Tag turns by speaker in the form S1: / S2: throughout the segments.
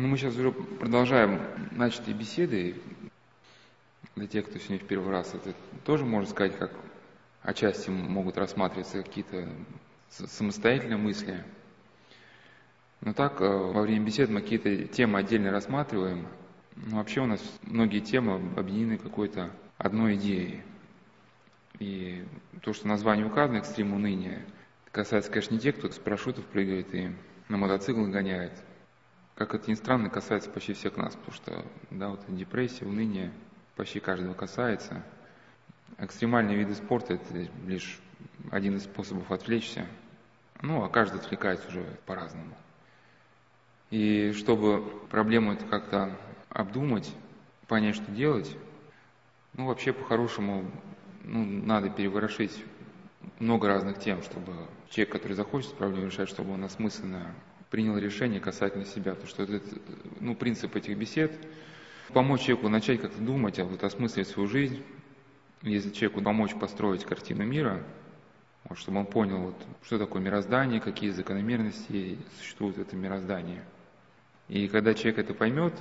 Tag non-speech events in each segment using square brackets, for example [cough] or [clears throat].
S1: Ну, мы сейчас уже продолжаем начатые беседы. Для тех, кто сегодня в первый раз, это тоже, можно сказать, как отчасти могут рассматриваться какие-то самостоятельные мысли. Но так, э, во время бесед мы какие-то темы отдельно рассматриваем. Но вообще у нас многие темы объединены какой-то одной идеей. И то, что название указано, экстрем уныния, касается, конечно, не тех, кто с парашютов прыгает и на мотоциклах гоняет. Как это ни странно, касается почти всех нас, потому что да, вот депрессия, уныние почти каждого касается. Экстремальные виды спорта – это лишь один из способов отвлечься. Ну, а каждый отвлекается уже по-разному. И чтобы проблему это как-то обдумать, понять, что делать, ну, вообще, по-хорошему, ну, надо переворошить много разных тем, чтобы человек, который захочет проблему решать, чтобы он осмысленно принял решение касательно себя. Потому что это, ну, принцип этих бесед – помочь человеку начать как-то думать, а вот осмыслить свою жизнь. Если человеку помочь построить картину мира, вот, чтобы он понял, вот, что такое мироздание, какие закономерности существуют в этом мироздании. И когда человек это поймет,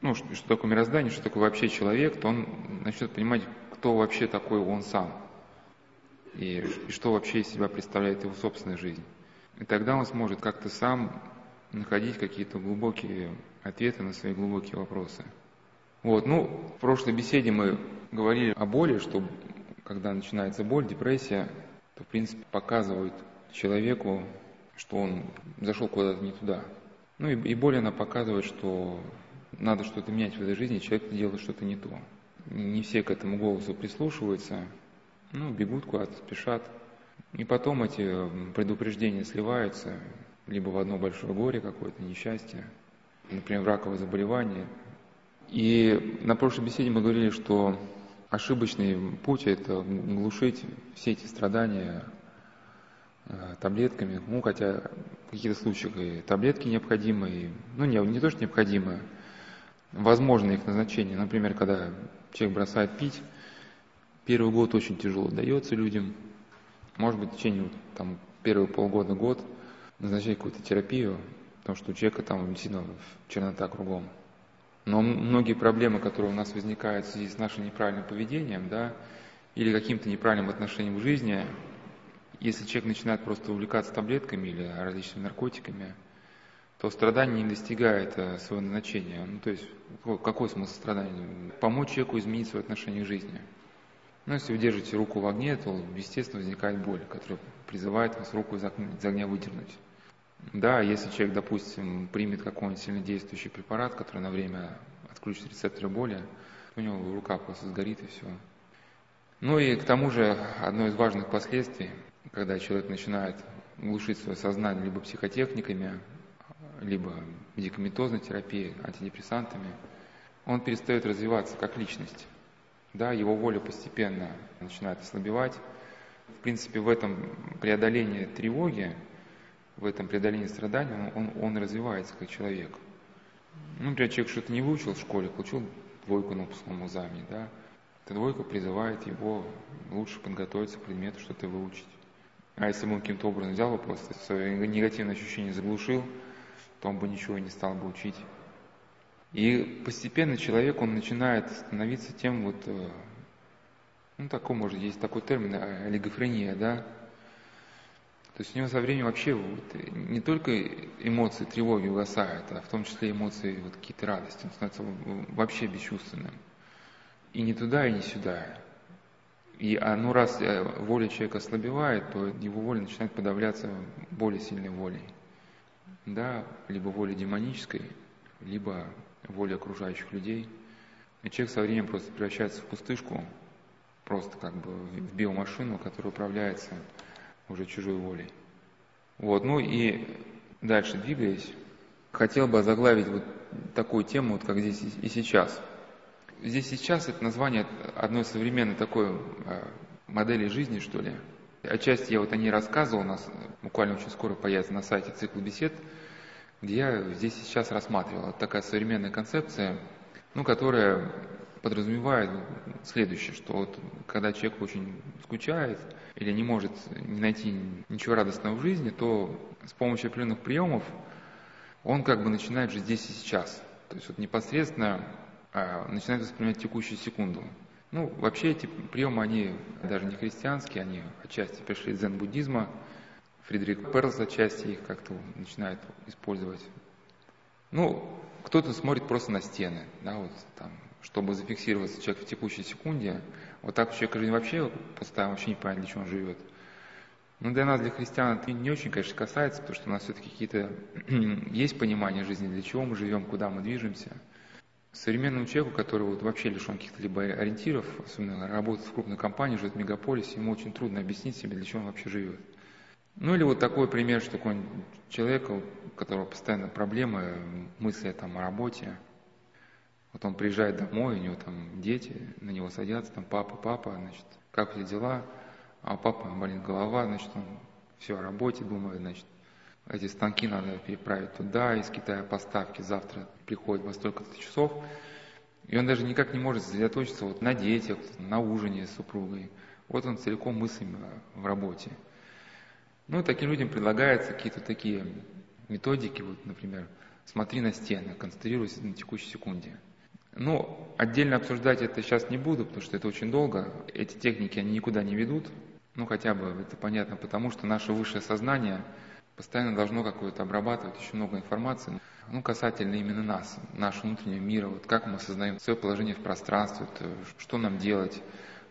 S1: ну, что, что такое мироздание, что такое вообще человек, то он начнет понимать, кто вообще такой он сам. И, и что вообще из себя представляет его собственная жизнь. И тогда он сможет как-то сам находить какие-то глубокие ответы на свои глубокие вопросы. Вот, ну, в прошлой беседе мы говорили о боли, что когда начинается боль, депрессия, то, в принципе, показывает человеку, что он зашел куда-то не туда. Ну и, и боль она показывает, что надо что-то менять в этой жизни, человек делает что-то не то. Не все к этому голосу прислушиваются, ну, бегут куда-то, спешат. И потом эти предупреждения сливаются либо в одно большое горе какое-то, несчастье, например, раковое заболевание. И на прошлой беседе мы говорили, что ошибочный путь – это глушить все эти страдания э, таблетками, ну, хотя в каких-то случаях и таблетки необходимы, и, ну, не, не то, что необходимы, возможно их назначение. Например, когда человек бросает пить, первый год очень тяжело дается людям – может быть, в течение там, первые полгода, год назначать какую-то терапию, потому что у человека там действительно чернота кругом. Но многие проблемы, которые у нас возникают в связи с нашим неправильным поведением, да, или каким-то неправильным отношением к жизни, если человек начинает просто увлекаться таблетками или различными наркотиками, то страдание не достигает э, своего назначения. Ну, то есть, какой смысл страдания? Помочь человеку изменить свое отношение к жизни – но если вы держите руку в огне, то, естественно, возникает боль, которая призывает вас руку из огня выдернуть. Да, если человек, допустим, примет какой-нибудь сильнодействующий препарат, который на время отключит рецепторы боли, у него рука просто сгорит и все. Ну и к тому же одно из важных последствий, когда человек начинает глушить свое сознание либо психотехниками, либо медикаментозной терапией, антидепрессантами, он перестает развиваться как личность да, его воля постепенно начинает ослабевать. В принципе, в этом преодолении тревоги, в этом преодолении страданий он, он развивается как человек. Ну, например, человек что-то не выучил в школе, получил двойку на выпускном экзамене, да, эта двойка призывает его лучше подготовиться к предмету, что-то выучить. А если бы он каким-то образом взял бы просто свое негативное ощущение заглушил, то он бы ничего не стал бы учить. И постепенно человек, он начинает становиться тем вот, э, ну такой, может, есть такой термин, э, олигофрения, да, то есть у него со временем вообще вот, не только эмоции тревоги угасают, а в том числе эмоции вот, какие-то радости. Он становится вообще бесчувственным. И не туда, и не сюда. И а, ну, раз э, воля человека ослабевает, то его воля начинает подавляться более сильной волей. Да, либо волей демонической, либо воли окружающих людей. И человек со временем просто превращается в пустышку, просто как бы в биомашину, которая управляется уже чужой волей. Вот, ну и дальше двигаясь, хотел бы озаглавить вот такую тему, вот как здесь и сейчас. Здесь сейчас это название одной современной такой а, модели жизни, что ли. Отчасти я вот о ней рассказывал, у нас буквально очень скоро появится на сайте цикл бесед где я здесь сейчас рассматривал. Это такая современная концепция, ну, которая подразумевает следующее, что вот когда человек очень скучает или не может найти ничего радостного в жизни, то с помощью определенных приемов он как бы начинает жить здесь и сейчас. То есть вот непосредственно а, начинает воспринимать текущую секунду. Ну, вообще эти приемы, они даже не христианские, они отчасти пришли из дзен-буддизма. Фредерик Перлс отчасти их как-то начинает использовать. Ну, кто-то смотрит просто на стены, да, вот там, чтобы зафиксироваться человек в текущей секунде. Вот так у человека жизнь вообще пустая, вообще не понятно, для чего он живет. Ну, для нас, для христиан, это не очень, конечно, касается, потому что у нас все-таки какие-то [clears throat] есть понимание жизни, для чего мы живем, куда мы движемся. Современному человеку, который вот вообще лишен каких-то либо ориентиров, особенно работает в крупной компании, живет в мегаполисе, ему очень трудно объяснить себе, для чего он вообще живет. Ну или вот такой пример, что такой человек, у которого постоянно проблемы, мысли там о работе. Вот он приезжает домой, у него там дети, на него садятся, там папа, папа, значит, как все дела? а у папы болит голова, значит, он все о работе думает, значит, эти станки надо переправить туда, из Китая поставки завтра приходят во столько-то часов. И он даже никак не может сосредоточиться вот на детях, на ужине с супругой. Вот он целиком мыслями в работе. Ну, таким людям предлагаются какие-то такие методики, вот, например, смотри на стены, концентрируйся на текущей секунде. Ну, отдельно обсуждать это сейчас не буду, потому что это очень долго. Эти техники, они никуда не ведут. Ну, хотя бы это понятно потому, что наше высшее сознание постоянно должно какое-то обрабатывать еще много информации, ну, касательно именно нас, нашего внутреннего мира, вот как мы осознаем свое положение в пространстве, вот, что нам делать.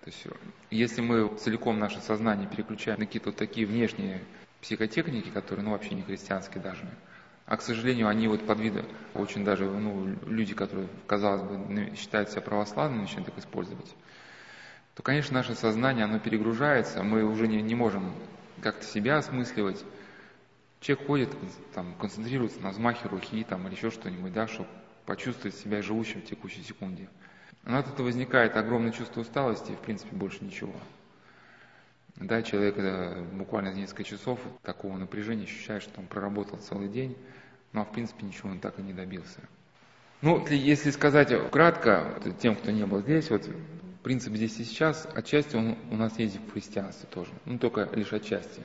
S1: То есть, если мы целиком наше сознание переключаем на какие-то вот такие внешние психотехники, которые, ну, вообще не христианские даже, а, к сожалению, они вот под видом, очень даже, ну, люди, которые, казалось бы, считают себя православными, начинают их использовать то, конечно, наше сознание, оно перегружается, мы уже не, не можем как-то себя осмысливать. Человек ходит, там, концентрируется на взмахе руки там, или еще что-нибудь, да, чтобы почувствовать себя живущим в текущей секунде. Но от этого возникает огромное чувство усталости и, в принципе, больше ничего. Да, человек э, буквально за несколько часов такого напряжения ощущает, что он проработал целый день, но, в принципе, ничего он так и не добился. Ну, если сказать кратко, тем, кто не был здесь, вот принцип здесь и сейчас, отчасти он у нас есть в христианстве тоже, ну только лишь отчасти.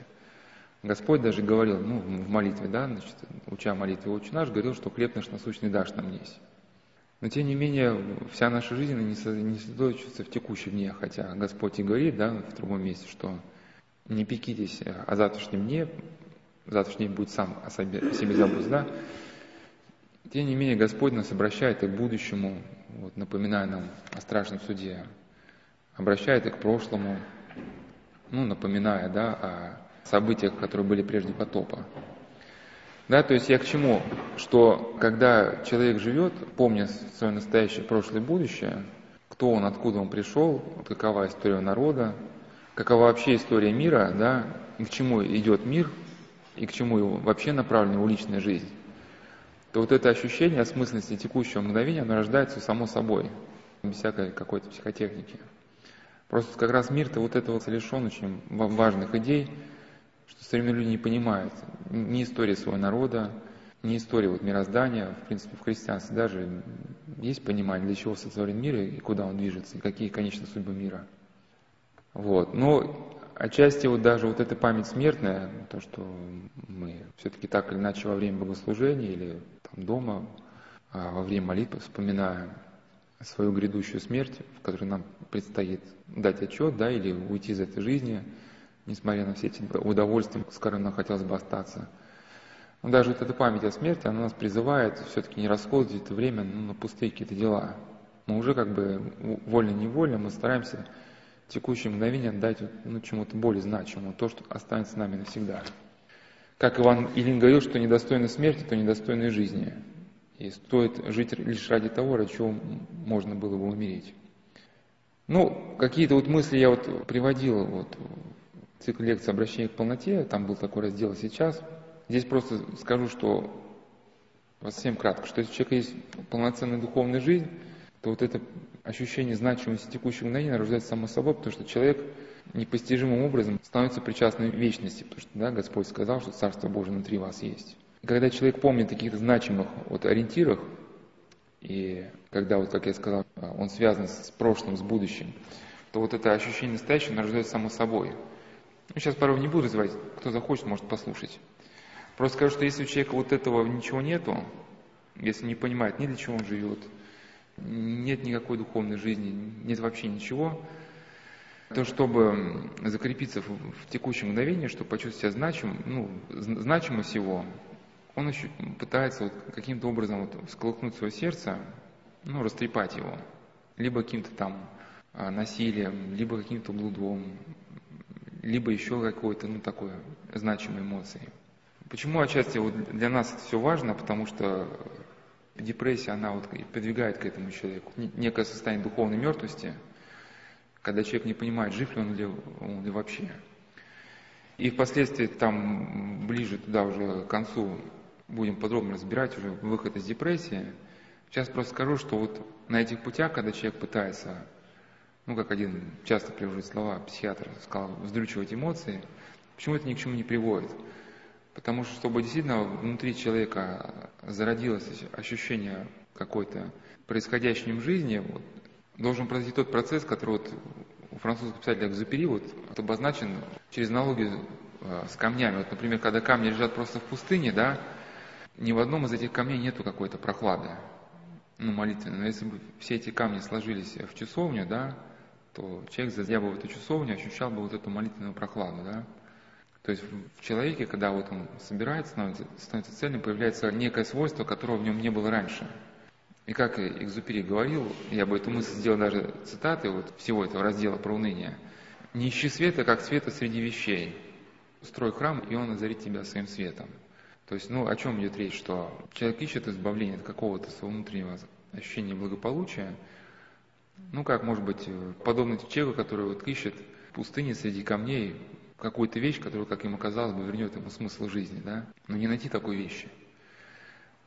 S1: Господь даже говорил, ну, в молитве, да, значит, уча молитве «Отче наш», говорил, что хлеб наш насущный дашь нам есть. Но тем не менее, вся наша жизнь не сосредоточится в текущем дне, хотя Господь и говорит, да, в другом месте, что не пекитесь о завтрашнем дне, завтрашний день будет сам о себе, о себе забыть, да. Тем не менее, Господь нас обращает и к будущему, вот, напоминая нам о страшном суде, обращает их к прошлому, ну, напоминая, да, о событиях, которые были прежде потопа. Да, то есть я к чему? Что когда человек живет, помня свое настоящее, прошлое и будущее, кто он, откуда он пришел, какова история народа, какова вообще история мира, да, и к чему идет мир, и к чему вообще направлена его личная жизнь, то вот это ощущение осмысленности текущего мгновения, оно рождается само собой, без всякой какой-то психотехники. Просто как раз мир-то вот этого лишен очень важных идей, что современные люди не понимают ни истории своего народа, ни истории вот мироздания, в принципе, в христианстве даже есть понимание, для чего сотворен мир и куда он движется, и какие конечные судьбы мира. Вот. Но отчасти вот даже вот эта память смертная, то, что мы все-таки так или иначе во время богослужения или там дома, а во время молитвы вспоминаем свою грядущую смерть, в которой нам предстоит дать отчет, да, или уйти из этой жизни, несмотря на все эти удовольствия, с которыми нам хотелось бы остаться. Но даже вот эта память о смерти, она нас призывает все-таки не расходовать это время ну, на пустые какие-то дела. Мы уже как бы вольно-невольно мы стараемся текущее мгновение отдать ну, чему-то более значимому, то, что останется с нами навсегда. Как Иван Илин говорил, что недостойно смерти, то недостойно жизни. И стоит жить лишь ради того, ради чего можно было бы умереть. Ну, какие-то вот мысли я вот приводил вот в цикл лекции «Обращение к полноте», там был такой раздел сейчас. Здесь просто скажу, что совсем кратко, что если у человека есть полноценная духовная жизнь, то вот это ощущение значимости текущего мгновения рождается само собой, потому что человек непостижимым образом становится причастным вечности, потому что да, Господь сказал, что Царство Божие внутри вас есть. И когда человек помнит о каких-то значимых вот, ориентирах, и когда, вот, как я сказал, он связан с прошлым, с будущим, то вот это ощущение настоящего рождается само собой. Ну, сейчас порой не буду называть, кто захочет, может послушать. Просто скажу, что если у человека вот этого ничего нету, если не понимает ни для чего он живет, нет никакой духовной жизни, нет вообще ничего, то чтобы закрепиться в, в текущем мгновении, чтобы почувствовать себя значим, ну, значимость его, он еще пытается вот каким-то образом вот всколыхнуть свое сердце, ну, растрепать его, либо каким-то там а, насилием, либо каким-то блудом, либо еще какой-то, ну, такой значимой эмоцией. Почему отчасти вот для нас это все важно? Потому что депрессия, она вот подвигает к этому человеку. Некое состояние духовной мертвости – когда человек не понимает, жив ли он или, он ли вообще. И впоследствии там ближе туда уже к концу будем подробно разбирать уже выход из депрессии. Сейчас просто скажу, что вот на этих путях, когда человек пытается, ну как один часто привожу слова психиатр сказал, вздрючивать эмоции, почему это ни к чему не приводит? Потому что, чтобы действительно внутри человека зародилось ощущение какой-то происходящей в жизни, вот, должен произойти тот процесс, который вот у французского писателя Экзюпери вот обозначен через аналогию э, с камнями. Вот, например, когда камни лежат просто в пустыне, да, ни в одном из этих камней нету какой-то прохлады, ну, молитвенной. Но если бы все эти камни сложились в часовню, да, то человек, зайдя бы в эту часовню, ощущал бы вот эту молитвенную прохладу, да. То есть в человеке, когда вот он собирается, становится, становится цельным, появляется некое свойство, которого в нем не было раньше – и как Экзупери говорил, я бы эту мысль сделал даже цитаты вот всего этого раздела про уныние. «Не ищи света, как света среди вещей. Строй храм, и он озарит тебя своим светом». То есть, ну, о чем идет речь, что человек ищет избавление от какого-то своего внутреннего ощущения благополучия, ну, как, может быть, подобно человеку, который вот ищет в пустыне среди камней какую-то вещь, которая, как ему казалось бы, вернет ему смысл жизни, да? Но не найти такой вещи –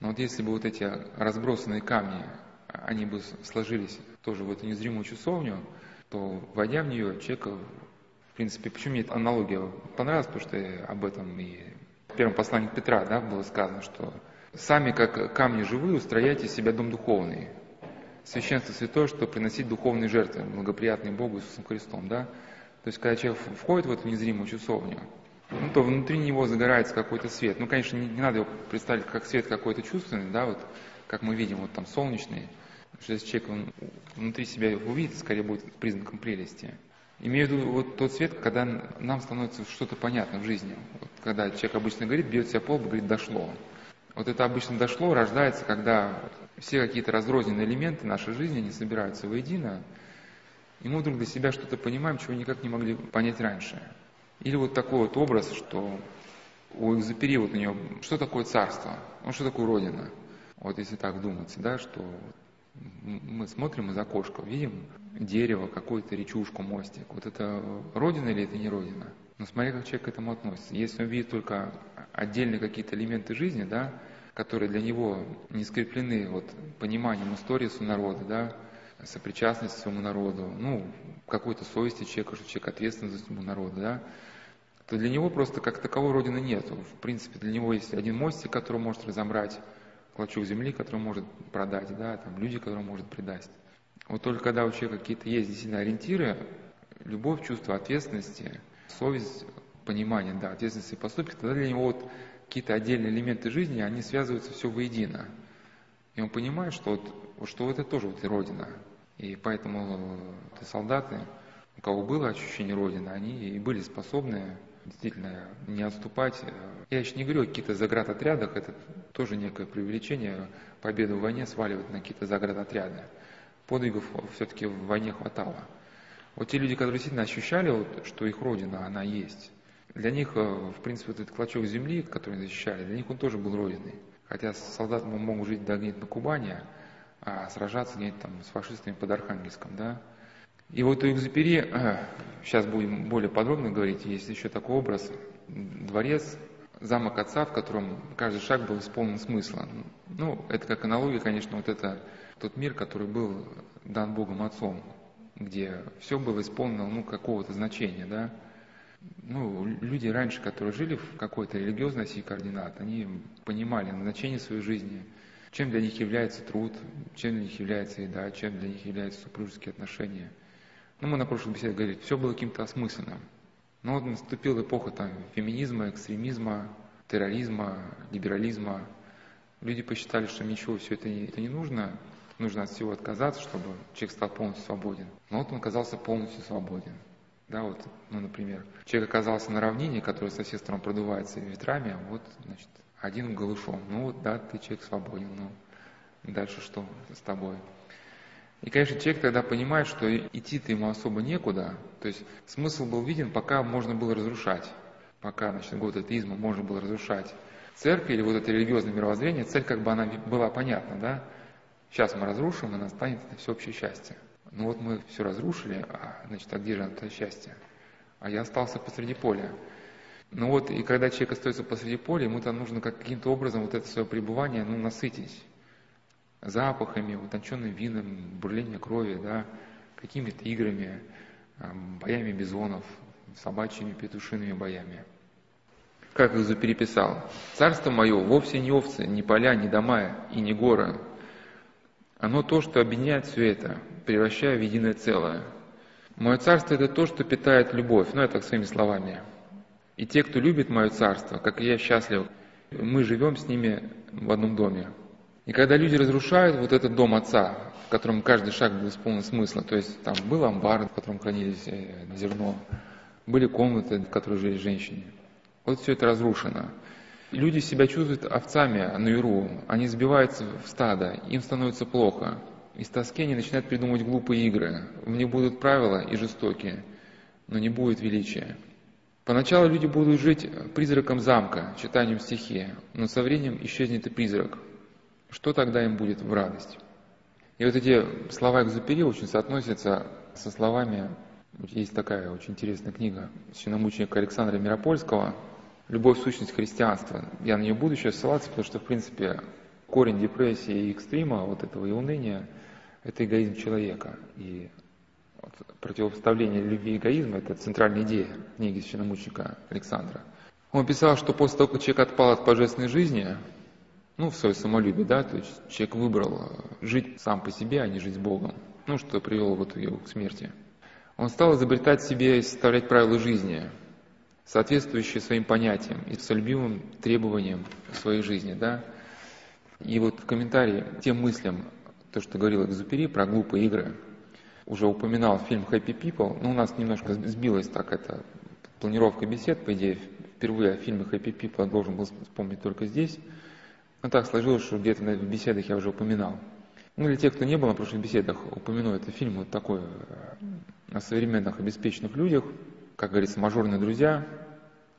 S1: но вот если бы вот эти разбросанные камни, они бы сложились тоже в эту незримую часовню, то, войдя в нее, человек, в принципе, почему мне эта аналогия понравилась, потому что об этом и в первом послании Петра да, было сказано, что сами, как камни живые, устрояйте себя дом духовный. Священство святое, что приносить духовные жертвы, благоприятные Богу Иисусом Христом. Да? То есть, когда человек входит в эту незримую часовню, ну, то внутри него загорается какой-то свет. Ну, конечно, не, не надо его представить как свет какой-то чувственный, да, вот, как мы видим, вот там солнечный. Потому что если человек он, внутри себя увидит, скорее будет признаком прелести. Имею в виду вот тот свет, когда нам становится что-то понятно в жизни. Вот, когда человек обычно говорит, бьет себя по говорит, дошло. Вот это обычно дошло, рождается, когда все какие-то разрозненные элементы нашей жизни, не собираются воедино, и мы вдруг для себя что-то понимаем, чего никак не могли понять раньше. Или вот такой вот образ, что у Экзопери вот у него, что такое царство, ну что такое родина. Вот если так думать, да, что мы смотрим из окошка, видим дерево, какую-то речушку, мостик. Вот это родина или это не родина? Но смотри, как человек к этому относится. Если он видит только отдельные какие-то элементы жизни, да, которые для него не скреплены вот, пониманием истории своего народа, да, сопричастности своему народу, ну, какой-то совести человека, что человек ответственен за своему народу, да, то для него просто как таковой Родины нет. В принципе, для него есть один мостик, который может разобрать, клочок земли, который может продать, да, там, люди, которые может предать. Вот только когда у человека какие-то есть действительно ориентиры, любовь, чувство ответственности, совесть, понимание, да, ответственности и поступки, тогда для него вот какие-то отдельные элементы жизни, они связываются все воедино. И он понимает, что вот, что это тоже вот и Родина. И поэтому э, солдаты, у кого было ощущение Родины, они и были способны действительно не отступать. Я еще не говорю о каких-то заградотрядах, это тоже некое преувеличение, победу в войне сваливать на какие-то заградотряды. Подвигов все-таки в войне хватало. Вот те люди, которые действительно ощущали, вот, что их родина, она есть, для них, э, в принципе, вот этот клочок земли, который они защищали, для них он тоже был родиной. Хотя солдат мог жить да, где-то на Кубани, а сражаться где-то там с фашистами под Архангельском, да, и вот у Экзюпери, сейчас будем более подробно говорить, есть еще такой образ, дворец, замок отца, в котором каждый шаг был исполнен смысла. Ну, это как аналогия, конечно, вот это тот мир, который был дан Богом Отцом, где все было исполнено, ну, какого-то значения, да. Ну, люди раньше, которые жили в какой-то религиозной оси координат, они понимали значение своей жизни, чем для них является труд, чем для них является еда, чем для них являются супружеские отношения – ну, мы на прошлой беседе говорили, все было каким-то осмысленным. Но вот наступила эпоха там, феминизма, экстремизма, терроризма, либерализма. Люди посчитали, что ничего, все это, это не нужно, нужно от всего отказаться, чтобы человек стал полностью свободен. Но вот он оказался полностью свободен. Да, вот, ну, например, человек оказался на равнине, который со всех сторон продувается ветрами, а вот, значит, один голышом. Ну вот, да, ты человек свободен, ну, дальше что с тобой? И, конечно, человек тогда понимает, что идти-то ему особо некуда. То есть смысл был виден, пока можно было разрушать. Пока, значит, год атеизма можно было разрушать церковь или вот это религиозное мировоззрение, цель как бы она была понятна, да? Сейчас мы разрушим, и настанет это всеобщее счастье. Ну вот мы все разрушили, а, значит, а где же это счастье? А я остался посреди поля. Ну вот, и когда человек остается посреди поля, ему там нужно каким-то образом вот это свое пребывание, ну, насытить запахами, утонченным вином, бурление крови, да, какими-то играми, боями бизонов, собачьими, петушиными боями. Как Изу переписал, «Царство мое вовсе не овцы, не поля, не дома и не горы. Оно то, что объединяет все это, превращая в единое целое. Мое царство – это то, что питает любовь, ну, это своими словами. И те, кто любит мое царство, как и я счастлив, мы живем с ними в одном доме. И когда люди разрушают вот этот дом отца, в котором каждый шаг был исполнен смысла, то есть там был амбар, в котором хранились э, зерно, были комнаты, в которых жили женщины. Вот все это разрушено. Люди себя чувствуют овцами на веру, они сбиваются в стадо, им становится плохо. Из тоски они начинают придумывать глупые игры. В них будут правила и жестокие, но не будет величия. Поначалу люди будут жить призраком замка, читанием стихи, но со временем исчезнет и призрак – что тогда им будет в радость? И вот эти слова Экзупери очень соотносятся со словами, есть такая очень интересная книга священномученика Александра Миропольского «Любовь, сущность христианства». Я на нее буду сейчас ссылаться, потому что, в принципе, корень депрессии и экстрима, вот этого и уныния, это эгоизм человека. И вот противопоставление любви и эгоизма – это центральная идея книги священномученика Александра. Он писал, что после того, как человек отпал от божественной жизни, ну, в свое самолюбие, да, то есть человек выбрал жить сам по себе, а не жить с Богом, ну, что привело в итоге к смерти. Он стал изобретать себе и составлять правила жизни, соответствующие своим понятиям и самолюбивым требованиям своей жизни, да. И вот в комментарии тем мыслям, то, что говорил Экзупери про глупые игры, уже упоминал фильм «Happy People», ну, у нас немножко сбилась так эта планировка бесед, по идее, впервые о фильме «Happy People» должен был вспомнить только здесь, ну так сложилось, что где-то на беседах я уже упоминал. Ну, для тех, кто не был на прошлых беседах, упомяну этот фильм вот такой э, о современных обеспеченных людях, как говорится, мажорные друзья,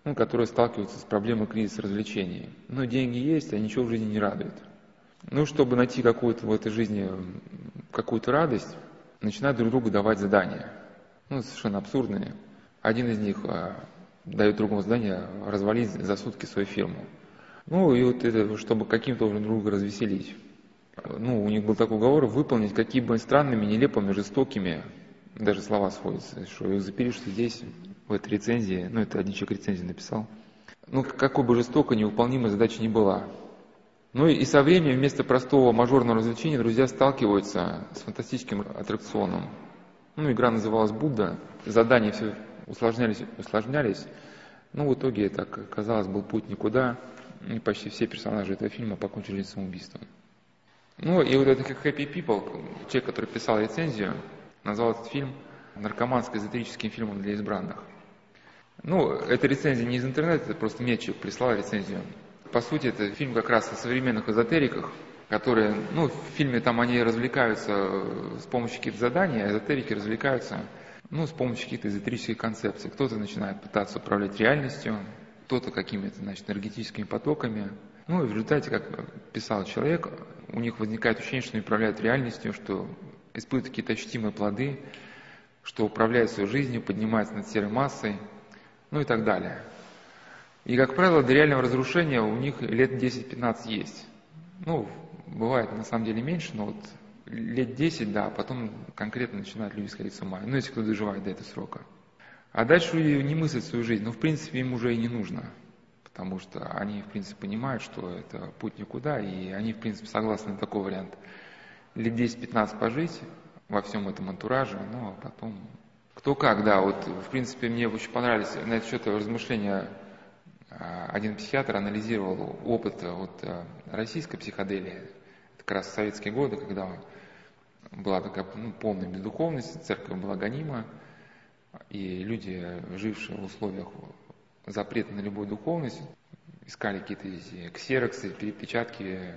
S1: ну, которые сталкиваются с проблемой кризиса развлечений. Но деньги есть, а ничего в жизни не радует. Ну, чтобы найти какую-то в этой жизни какую-то радость, начинают друг другу давать задания. Ну, совершенно абсурдные. Один из них э, дает другому задание развалить за сутки свою фирму. Ну и вот это, чтобы каким-то друг друга развеселить. Ну, у них был такой уговор выполнить какие бы странными, нелепыми, жестокими, даже слова сводятся, что их запишут здесь, в этой рецензии, ну это один человек рецензии написал. Ну, какой бы жестоко невыполнимой задача ни была. Ну и со временем вместо простого мажорного развлечения друзья сталкиваются с фантастическим аттракционом. Ну, игра называлась Будда, задания все усложнялись, усложнялись. Ну, в итоге это, казалось, был путь никуда и почти все персонажи этого фильма покончили самоубийством. Ну и вот этот Happy People, человек, который писал рецензию, назвал этот фильм наркоманско-эзотерическим фильмом для избранных. Ну, эта рецензия не из интернета, это просто человек прислал рецензию. По сути, это фильм как раз о современных эзотериках, которые, ну, в фильме там они развлекаются с помощью каких-то заданий, а эзотерики развлекаются, ну, с помощью каких-то эзотерических концепций. Кто-то начинает пытаться управлять реальностью, кто-то какими-то, значит, энергетическими потоками. Ну и в результате, как писал человек, у них возникает ощущение, что они управляют реальностью, что испытывают какие-то ощутимые плоды, что управляют своей жизнью, поднимаются над серой массой, ну и так далее. И, как правило, до реального разрушения у них лет 10-15 есть. Ну, бывает на самом деле меньше, но вот лет 10, да, а потом конкретно начинают люди сходить с ума. Ну, если кто доживает до этого срока. А дальше не мыслят свою жизнь, но в принципе им уже и не нужно, потому что они в принципе понимают, что это путь никуда, и они в принципе согласны на такой вариант. Лет 10-15 пожить во всем этом антураже, ну а потом... Кто как, да, вот в принципе мне очень понравились на этот счет размышления А, один психиатр анализировал опыт вот российской психоделии, как раз советские годы, когда была такая ну, полная бездуховность, церковь была гонима, и люди, жившие в условиях запрета на любую духовность, искали какие-то ксероксы, перепечатки,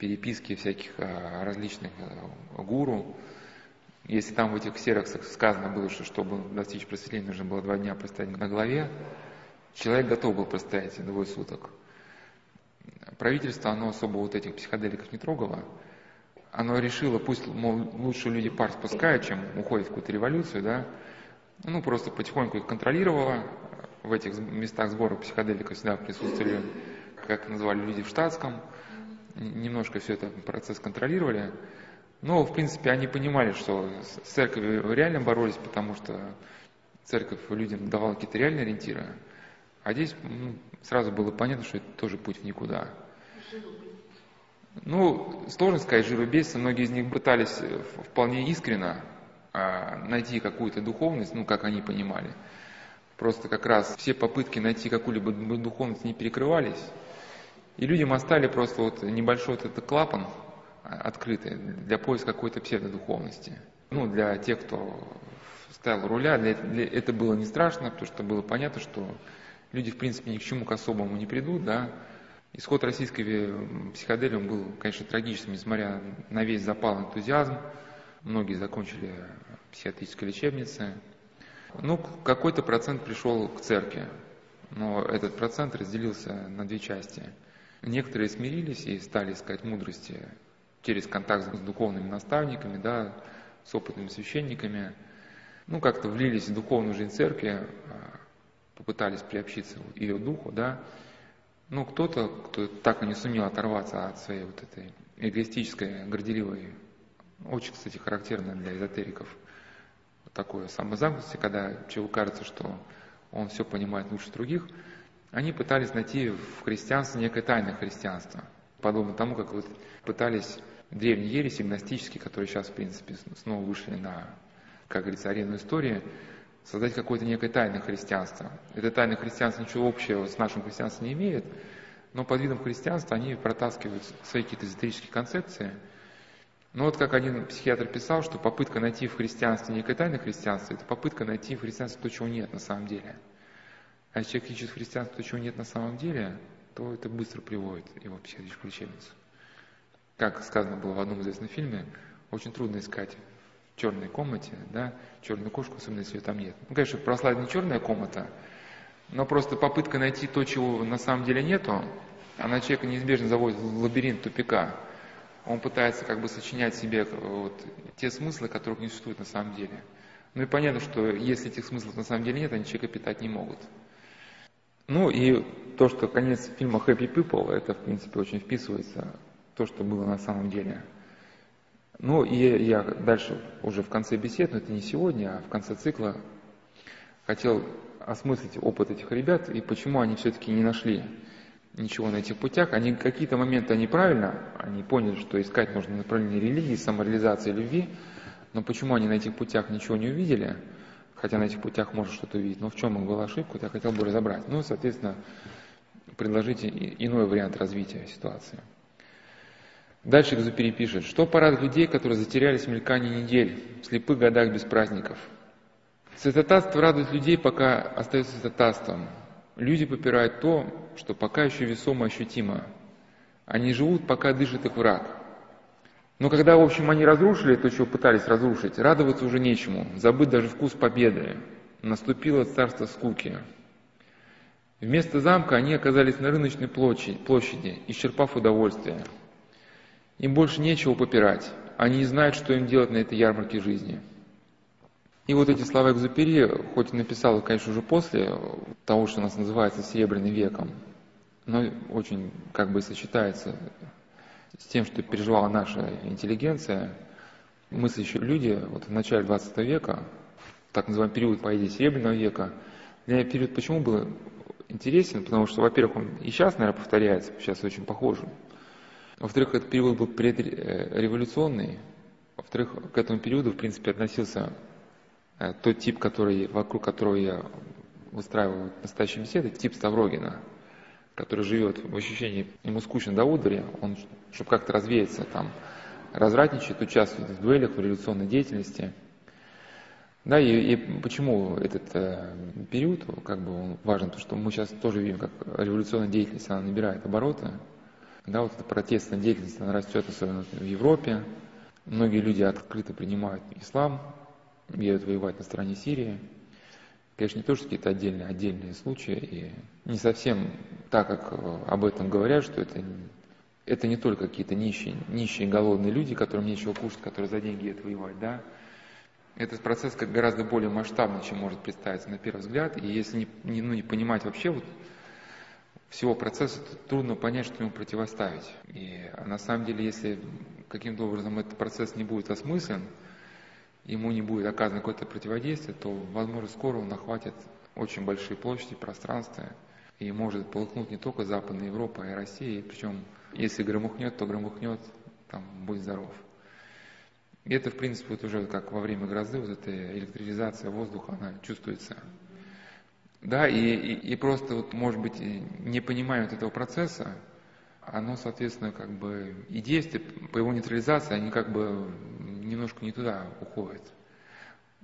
S1: переписки всяких а, различных а, гуру. Если там в этих ксероксах сказано было, что чтобы достичь просветления, нужно было два дня простоять на голове, человек готов был простоять двое суток. Правительство, оно особо вот этих психоделиков не трогало. Оно решило, пусть мол, лучше люди пар спускают, чем уходят в какую-то революцию, да, ну, просто потихоньку их контролировала. В этих местах сбора психоделиков всегда присутствовали, как называли люди в штатском. Немножко все это процесс контролировали. Но, в принципе, они понимали, что с церковью реально боролись, потому что церковь людям давала какие-то реальные ориентиры. А здесь ну, сразу было понятно, что это тоже путь в никуда. Ну, сложно сказать, жирубейцы, многие из них пытались э, вполне искренно а, найти какую-то духовность, ну, как они понимали. Просто как раз все попытки найти какую-либо духовность не перекрывались. И людям оставили просто вот небольшой вот этот клапан а, открытый для поиска какой-то псевдодуховности. Ну, для тех, кто у руля, для, для, это было не страшно, потому что было понятно, что люди, в принципе, ни к чему к особому не придут, да. Исход российской психоделии был, конечно, трагическим, несмотря на весь запал энтузиазм. Многие закончили психиатрической лечебнице. Ну, какой-то процент пришел к церкви, но этот процент разделился на две части. Некоторые смирились и стали искать мудрости через контакт с духовными наставниками, да, с опытными священниками. Ну, как-то влились в духовную жизнь церкви, а, попытались приобщиться ее духу, да. Ну, кто-то, кто так и не сумел оторваться от своей вот этой эгоистической, горделивой очень, кстати, характерно для эзотериков такое самозамкнутости, когда человеку кажется, что он все понимает лучше других, они пытались найти в христианстве некое тайное христианство, подобно тому, как вот пытались древние ереси, гностические, которые сейчас, в принципе, снова вышли на, как говорится, арену истории, создать какое-то некое тайное христианство. Это тайное христианство ничего общего с нашим христианством не имеет, но под видом христианства они протаскивают свои какие-то эзотерические концепции – но вот как один психиатр писал, что попытка найти в христианстве некое тайное христианство, это попытка найти в христианстве то, чего нет на самом деле. А если человек ищет то, чего нет на самом деле, то это быстро приводит его в психиатрическую лечебницу. Как сказано было в одном известном фильме, очень трудно искать в черной комнате, да, черную кошку, особенно если ее там нет. Ну, конечно, прославит не черная комната, но просто попытка найти то, чего на самом деле нету, она человека неизбежно заводит в лабиринт тупика он пытается как бы сочинять себе э, вот, те смыслы, которых не существует на самом деле. Ну и понятно, что если этих смыслов на самом деле нет, они человека питать не могут. Ну и то, что конец фильма Happy People, это в принципе очень вписывается то, что было на самом деле. Ну и я дальше уже в конце бесед, но это не сегодня, а в конце цикла хотел осмыслить опыт этих ребят и почему они все-таки не нашли ничего на этих путях. Они какие-то моменты они правильно, они поняли, что искать нужно направление религии, самореализации, любви, но почему они на этих путях ничего не увидели, хотя на этих путях можно что-то увидеть, но в чем была ошибка, я хотел бы разобрать. Ну, соответственно, предложите иной вариант развития ситуации. Дальше Экзупери пишет, что порадует людей, которые затерялись в мелькании недель, в слепых годах без праздников. Святотатство радует людей, пока остается святотатством. Люди попирают то, что пока еще весомо ощутимо. Они живут, пока дышит их враг. Но когда, в общем, они разрушили то, чего пытались разрушить, радоваться уже нечему, забыть даже вкус победы. Наступило царство скуки. Вместо замка они оказались на рыночной площади, исчерпав удовольствие. Им больше нечего попирать. Они не знают, что им делать на этой ярмарке жизни. И вот эти слова Экзупери, хоть и написал конечно, уже после того, что у нас называется Серебряным веком, но очень как бы сочетается с тем, что переживала наша интеллигенция, мыслящие люди вот в начале 20 века, так называемый период поэзии Серебряного века, для меня период почему был интересен, потому что, во-первых, он и сейчас, наверное, повторяется, сейчас очень похожий. Во-вторых, этот период был предреволюционный. Во-вторых, к этому периоду, в принципе, относился Э, тот тип, который, вокруг которого я выстраивают настоящие беседы, тип Ставрогина, который живет в ощущении, ему скучно до удури, он, чтобы как-то развеяться, там, развратничает, участвует в дуэлях, в революционной деятельности. Да, и, и почему этот э, период как бы он важен, потому что мы сейчас тоже видим, как революционная деятельность, она набирает обороты. Да, вот эта протестная деятельность, она растет, особенно в Европе. Многие люди открыто принимают ислам, едут воевать на стороне Сирии. Конечно, не то, что какие-то отдельные, отдельные случаи, и не совсем так, как э, об этом говорят, что это, это не только какие-то нищие, нищие, голодные люди, которым нечего кушать, которые за деньги едут воевать, да. Этот процесс как гораздо более масштабный, чем может представиться на первый взгляд, и если не, не, ну, не понимать вообще вот всего процесса, то трудно понять, что ему противоставить. И на самом деле, если каким-то образом этот процесс не будет осмыслен, ему не будет оказано какое-то противодействие, то, возможно, скоро он охватит очень большие площади, пространства, и может полыхнуть не только Западная Европа и Россия, причем, если громыхнет, то громыхнет, там, будь здоров. И это, в принципе, вот уже как во время грозы, вот эта электризация воздуха, она чувствуется. Да, и, и, и просто, вот, может быть, не понимая вот этого процесса, оно, соответственно, как бы и действия по его нейтрализации, они как бы немножко не туда уходят.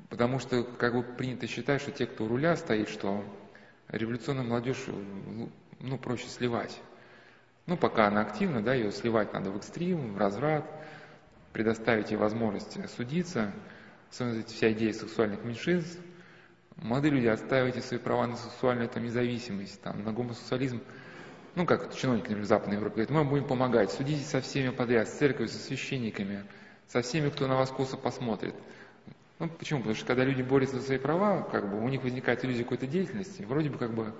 S1: Потому что как бы принято считать, что те, кто у руля стоит, что революционную молодежь ну, проще сливать. Ну, пока она активна, да, ее сливать надо в экстрим, в разврат, предоставить ей возможность судиться, особенно вся идея сексуальных меньшинств. Молодые люди, отстаивайте свои права на сексуальную там, независимость, там, на гомосексуализм – ну, как чиновники, например, в Западной Европе говорят, мы вам будем помогать, судите со всеми подряд, с церковью, со священниками, со всеми, кто на вас косо посмотрит. Ну, почему? Потому что когда люди борются за свои права, как бы у них возникает иллюзия какой-то деятельности, вроде бы как бы...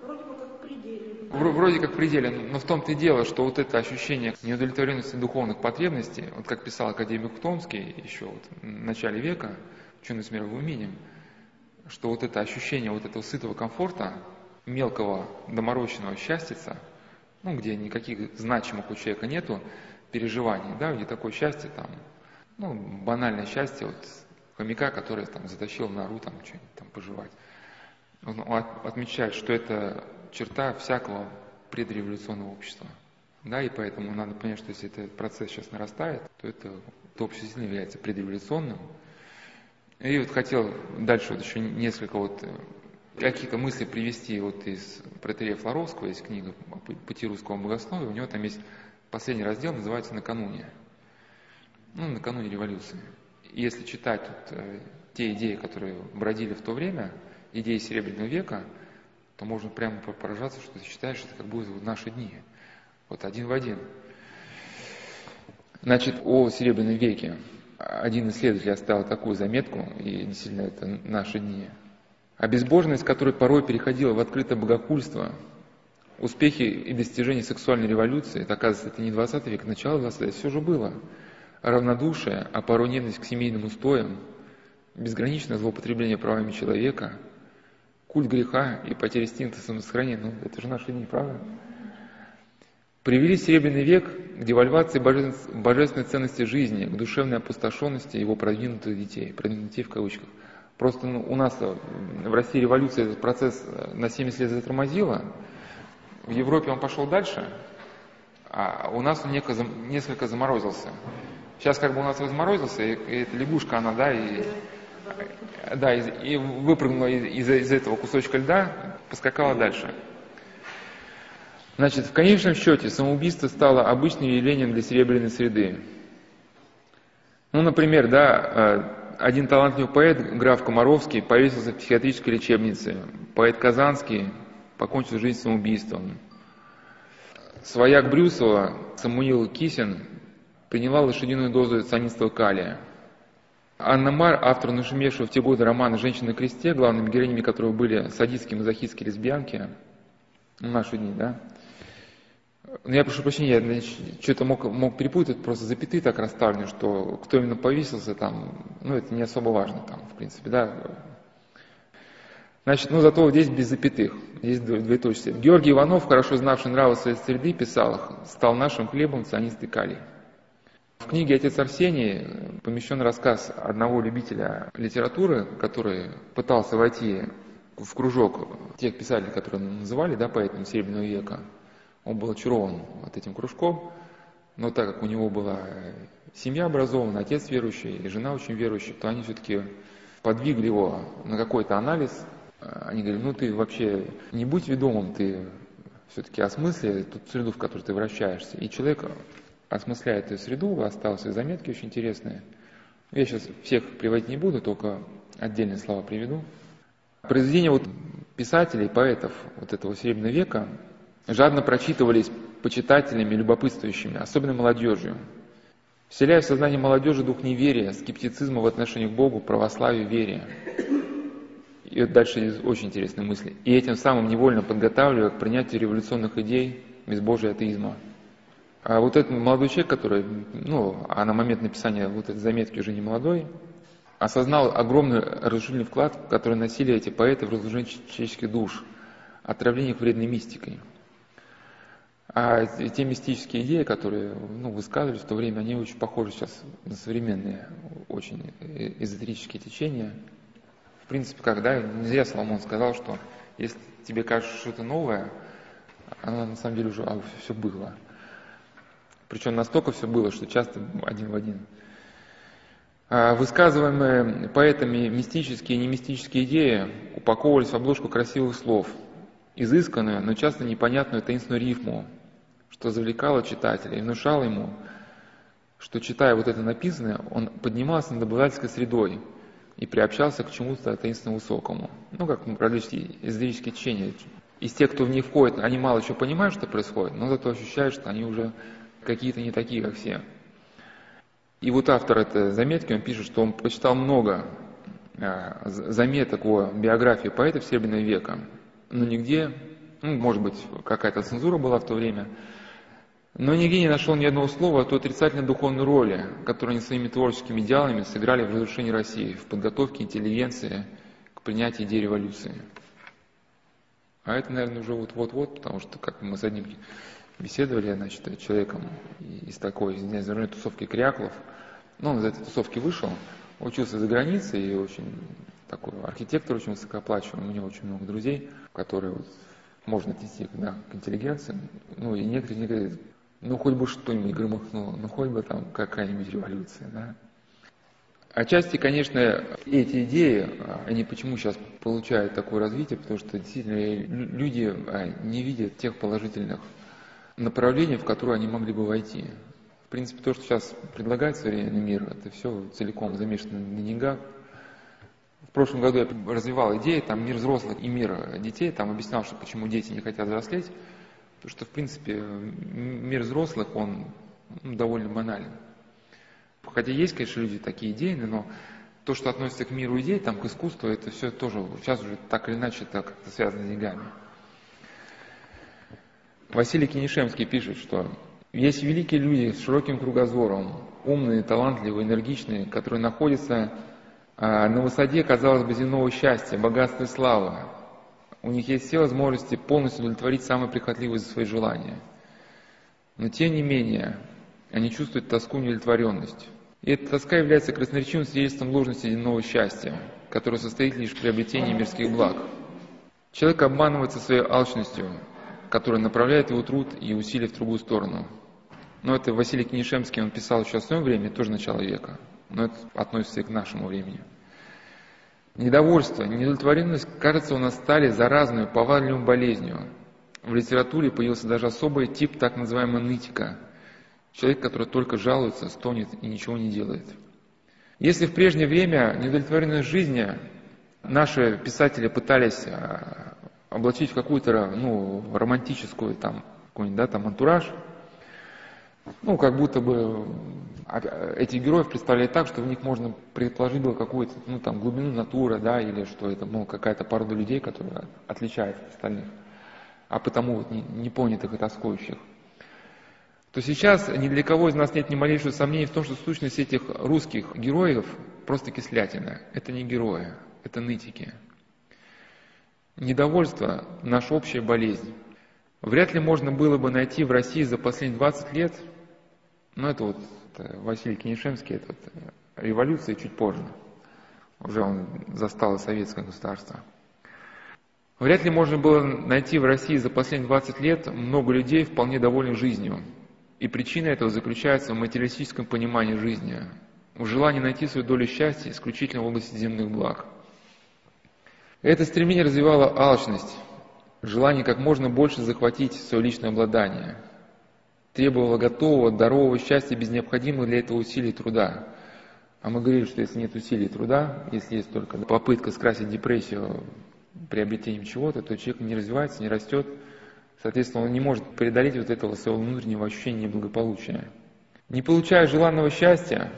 S2: Вроде бы как пределе.
S1: Вроде как пределе, но в том-то и дело, что вот это ощущение неудовлетворенности духовных потребностей, вот как писал академик Томский еще вот в начале века, ученый с мировым именем, что вот это ощущение вот этого сытого комфорта, мелкого доморощенного счастья, ну, где никаких значимых у человека нету переживаний, да, где такое счастье там, ну, банальное счастье вот хомяка, который там затащил нору там что-нибудь там пожевать. Он отмечает, что это черта всякого предреволюционного общества. Да, и поэтому надо понять, что если этот процесс сейчас нарастает, то это, то общество действительно является предреволюционным. И вот хотел дальше вот еще несколько вот какие-то мысли привести вот из протерея Флоровского, есть книга «Пути русского богословия», у него там есть последний раздел, называется «Накануне». Ну, накануне революции. И если читать вот, э, те идеи, которые бродили в то время, идеи Серебряного века, то можно прямо поражаться, что ты считаешь, что это как будет в наши дни. Вот один в один. Значит, о Серебряном веке. Один исследователь оставил такую заметку, и действительно это наши дни – а безбожность, которая порой переходила в открытое богохульство, успехи и достижения сексуальной революции, это, оказывается, это не 20 век, начало 20 века, все же было. Равнодушие, а порой ненависть к семейным устоям, безграничное злоупотребление правами человека, культ греха и потеря инстинкта самосохранения, ну, это же наши дни, правда? Привели Серебряный век к девальвации божественной ценности жизни, к душевной опустошенности его продвинутых детей, продвинутых детей в кавычках – Просто ну, у нас э, в России революция этот процесс э, на 70 лет затормозила. В Европе он пошел дальше, а у нас он несколько заморозился. Сейчас как бы у нас разморозился, и, и эта лягушка, она, да, и, да, и, и выпрыгнула из, из этого кусочка льда, поскакала дальше. Значит, в конечном счете самоубийство стало обычным явлением для серебряной среды. Ну, например, да, э, один талантливый поэт, граф Комаровский, повесился в психиатрической лечебнице. Поэт Казанский покончил жизнь самоубийством. Свояк Брюсова Самуил Кисин приняла лошадиную дозу цианистого калия. Анна Мар, автор нашумевшего в те годы романа «Женщина на кресте», главными героинями которого были садистские, мазохистские лесбиянки, в наши дни, да, ну, я прошу прощения, я что-то мог, мог перепутать, просто запятые так расставлены, что кто именно повесился там, ну, это не особо важно там, в принципе, да. Значит, ну, зато здесь без запятых, здесь двоеточие. Георгий Иванов, хорошо знавший нравы своей среды, писал, стал нашим хлебом цианистый калий. В книге «Отец Арсений» помещен рассказ одного любителя литературы, который пытался войти в кружок тех писателей, которые называли, да, поэтами Серебряного века. Он был очарован вот этим кружком, но так как у него была семья образована, отец верующий и жена очень верующая, то они все-таки подвигли его на какой-то анализ. Они говорили, ну ты вообще не будь ведомым, ты все-таки осмысли ту среду, в которой ты вращаешься. И человек осмысляет эту среду, осталось заметки очень интересные. Я сейчас всех приводить не буду, только отдельные слова приведу. Произведения вот писателей, поэтов вот этого Серебряного века жадно прочитывались почитателями, любопытствующими, особенно молодежью. Вселяя в сознание молодежи дух неверия, скептицизма в отношении к Богу, православию, вере. И вот дальше очень интересные мысли. И этим самым невольно подготавливая к принятию революционных идей безбожия атеизма. А вот этот молодой человек, который, ну, а на момент написания вот этой заметки уже не молодой, осознал огромный разрушительный вклад, который носили эти поэты в разрушение человеческих душ, отравление их вредной мистикой. А те мистические идеи, которые ну, высказывались в то время, они очень похожи сейчас на современные, очень эзотерические течения. В принципе, когда не зря Соломон сказал, что если тебе кажется что-то новое, оно на самом деле уже а, все было. Причем настолько все было, что часто один в один. А высказываемые поэтами мистические и немистические идеи упаковывались в обложку красивых слов, изысканную, но часто непонятную таинственную рифму, что завлекало читателя и внушало ему, что, читая вот это написанное, он поднимался над обывательской средой и приобщался к чему-то таинственно высокому. Ну, как различные эзотерические течения. Из тех, кто в них входит, они мало еще понимают, что происходит, но зато ощущают, что они уже какие-то не такие, как все. И вот автор этой заметки, он пишет, что он прочитал много а, заметок о биографии поэтов Серебряного века, но нигде, ну, может быть, какая-то цензура была в то время, но нигде не нашел ни одного слова о той отрицательной духовной роли, которую они своими творческими идеалами сыграли в разрушении России, в подготовке интеллигенции к принятию идеи революции. А это, наверное, уже вот-вот-вот, потому что, как мы с одним беседовали, значит, человеком из такой, извиняюсь, за тусовки Кряклов. Ну, он из этой тусовки вышел, учился за границей и очень такой архитектор, очень высокооплачиваемый, у него очень много друзей, которые вот, можно отнести да, к интеллигенции. Ну, и некоторые, некоторые ну, хоть бы что-нибудь громыхнуло, ну, хоть бы там какая-нибудь революция, да. Отчасти, конечно, эти идеи, они почему сейчас получают такое развитие, потому что действительно люди а, не видят тех положительных направление, в которое они могли бы войти. В принципе, то, что сейчас предлагает современный мир, это все целиком замешано на деньгах. В прошлом году я развивал идеи, там мир взрослых и мир детей, там объяснял, что почему дети не хотят взрослеть, потому что, в принципе, мир взрослых, он ну, довольно банален. Хотя есть, конечно, люди такие идейные, но то, что относится к миру идей, там, к искусству, это все тоже сейчас уже так или иначе это как-то связано с деньгами. Василий Кенишемский пишет, что есть великие люди с широким кругозором, умные, талантливые, энергичные, которые находятся а, на высоте, казалось бы, земного счастья, богатства и славы. У них есть все возможности полностью удовлетворить самые прихотливые свои желания. Но тем не менее, они чувствуют тоску неудовлетворенность. И эта тоска является красноречивым свидетельством ложности земного счастья, которое состоит лишь в приобретении мирских благ. Человек обманывается своей алчностью, который направляет его труд и усилия в другую сторону. Но это Василий Книшемский, он писал еще в своем времени, тоже начало века, но это относится и к нашему времени. Недовольство, неудовлетворенность, кажется, у нас стали заразной, повадливой болезнью. В литературе появился даже особый тип так называемого нытика. Человек, который только жалуется, стонет и ничего не делает. Если в прежнее время неудовлетворенность жизни наши писатели пытались а, облачить в какую-то ну, романтическую там, какой-нибудь, да, там антураж, ну, как будто бы а, эти героев представляют так, что в них можно предположить было какую-то, ну, там, глубину натуры, да, или что это, мол, какая-то порода людей, которая отличается от остальных, а потому вот не, непонятых и тоскующих. То сейчас ни для кого из нас нет ни малейшего сомнения в том, что сущность этих русских героев просто кислятина. Это не герои, это нытики. Недовольство – наша общая болезнь. Вряд ли можно было бы найти в России за последние 20 лет, ну это вот это Василий Кенишемский, это вот революция чуть позже, уже он застал советское государство. Вряд ли можно было найти в России за последние 20 лет много людей, вполне довольных жизнью. И причина этого заключается в материалистическом понимании жизни, в желании найти свою долю счастья исключительно в области земных благ. Это стремление развивало алчность, желание как можно больше захватить свое личное обладание, требовало готового, здорового счастья без необходимых для этого усилий труда. А мы говорили, что если нет усилий труда, если есть только попытка скрасить депрессию приобретением чего-то, то человек не развивается, не растет, соответственно, он не может преодолеть вот этого своего внутреннего ощущения неблагополучия. Не получая желанного счастья,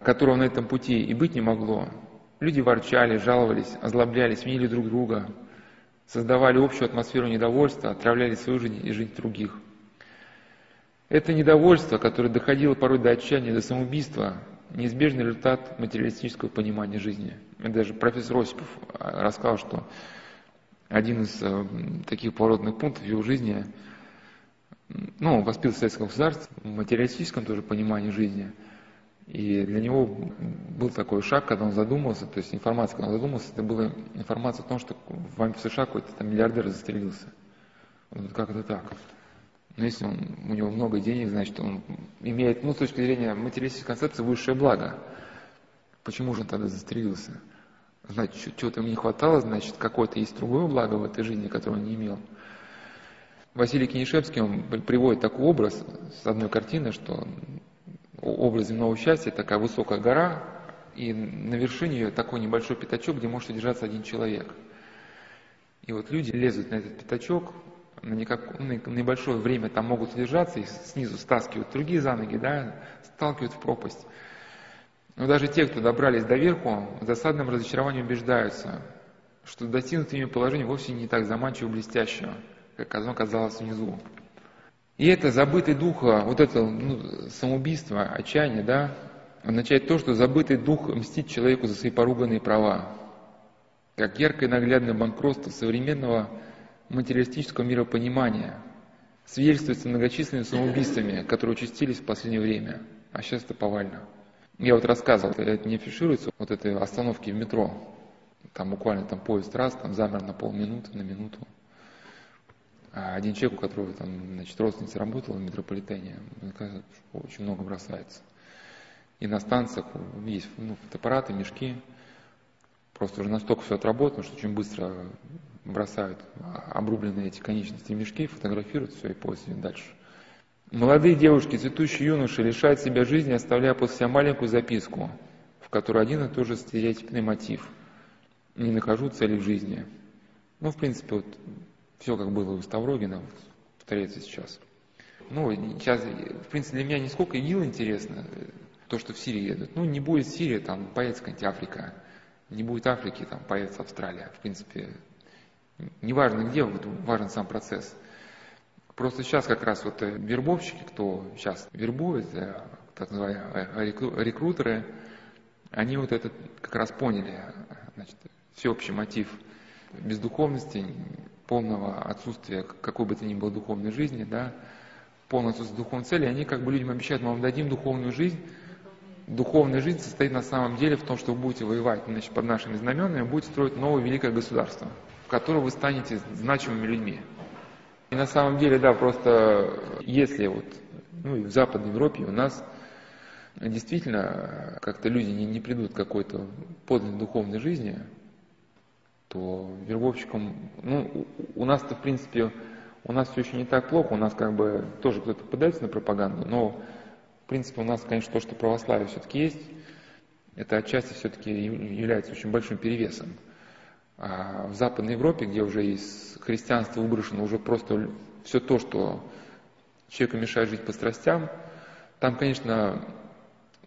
S1: которого на этом пути и быть не могло, люди ворчали, жаловались, озлоблялись, винили друг друга, создавали общую атмосферу недовольства, отравляли свою жизнь и жизнь других. Это недовольство, которое доходило порой до отчаяния, до самоубийства, неизбежный результат материалистического понимания жизни. И даже профессор Осипов а, рассказал, что один из э, таких поворотных пунктов его жизни, ну, он воспитан в советском в материалистическом тоже понимании жизни. И для него был такой шаг, когда он задумался, то есть информация, когда он задумался, это была информация о том, что в США какой-то там миллиардер застрелился. Он как это так? Но если он, у него много денег, значит, он имеет, ну, с точки зрения материалистической концепции, высшее благо. Почему же он тогда застрелился? Значит, чего-то ему не хватало, значит, какое-то есть другое благо в этой жизни, которое он не имел. Василий Кенишевский, он приводит такой образ с одной картины, что образ земного счастья – такая высокая гора, и на вершине ее такой небольшой пятачок, где может удержаться один человек. И вот люди лезут на этот пятачок, на, никак, на небольшое время там могут удержаться, и снизу стаскивают другие за ноги, да, сталкивают в пропасть. Но даже те, кто добрались до верху, в засадном разочаровании убеждаются, что достигнутое ими положение вовсе не так заманчиво блестяще, как оно казалось внизу. И это забытый дух, вот это ну, самоубийство, отчаяние, да, означает то, что забытый дух мстит человеку за свои поруганные права. Как яркое наглядное банкротство современного материалистического миропонимания свидетельствуется многочисленными самоубийствами, которые участились в последнее время, а сейчас это повально. Я вот рассказывал, это не афишируется, вот этой остановки в метро. Там буквально там поезд раз, там замер на полминуты, на минуту. А один человек, у которого там, значит, родственница работала в метрополитене, очень много бросается. И на станциях есть ну, фотоаппараты, мешки. Просто уже настолько все отработано, что очень быстро бросают обрубленные эти конечности в мешки, фотографируют все и поезд дальше. Молодые девушки, цветущие юноши лишают себя жизни, оставляя после себя маленькую записку, в которой один и тот же стереотипный мотив. Не нахожу цели в жизни. Ну, в принципе, вот все, как было у Ставрогина, вот, повторяется сейчас. Ну, сейчас, в принципе, для меня не сколько ИГИЛ интересно, то, что в Сирии едут. Ну, не будет Сирии, там появится какая-нибудь Африка. Не будет Африки, там появится Австралия. В принципе, неважно где, важен сам процесс. Просто сейчас как раз вот э, вербовщики, кто сейчас вербует, э, так называемые э, рекрутеры, они вот это как раз поняли, значит, всеобщий мотив бездуховности, полного отсутствия какой бы то ни было духовной жизни, да, полное отсутствие духовной цели, они как бы людям обещают, мы вам дадим духовную жизнь, духовная жизнь состоит на самом деле в том, что вы будете воевать значит, под нашими знаменами, будете строить новое великое государство, в котором вы станете значимыми людьми. И на самом деле, да, просто если вот ну, в Западной Европе у нас действительно как-то люди не, не придут к какой-то подлинной духовной жизни, то вербовщикам, ну, у нас-то, в принципе, у нас все еще не так плохо, у нас как бы тоже кто-то подается на пропаганду, но, в принципе, у нас, конечно, то, что православие все-таки есть, это отчасти все-таки является очень большим перевесом. А в Западной Европе, где уже из христианства выброшено уже просто все то, что человеку мешает жить по страстям, там, конечно,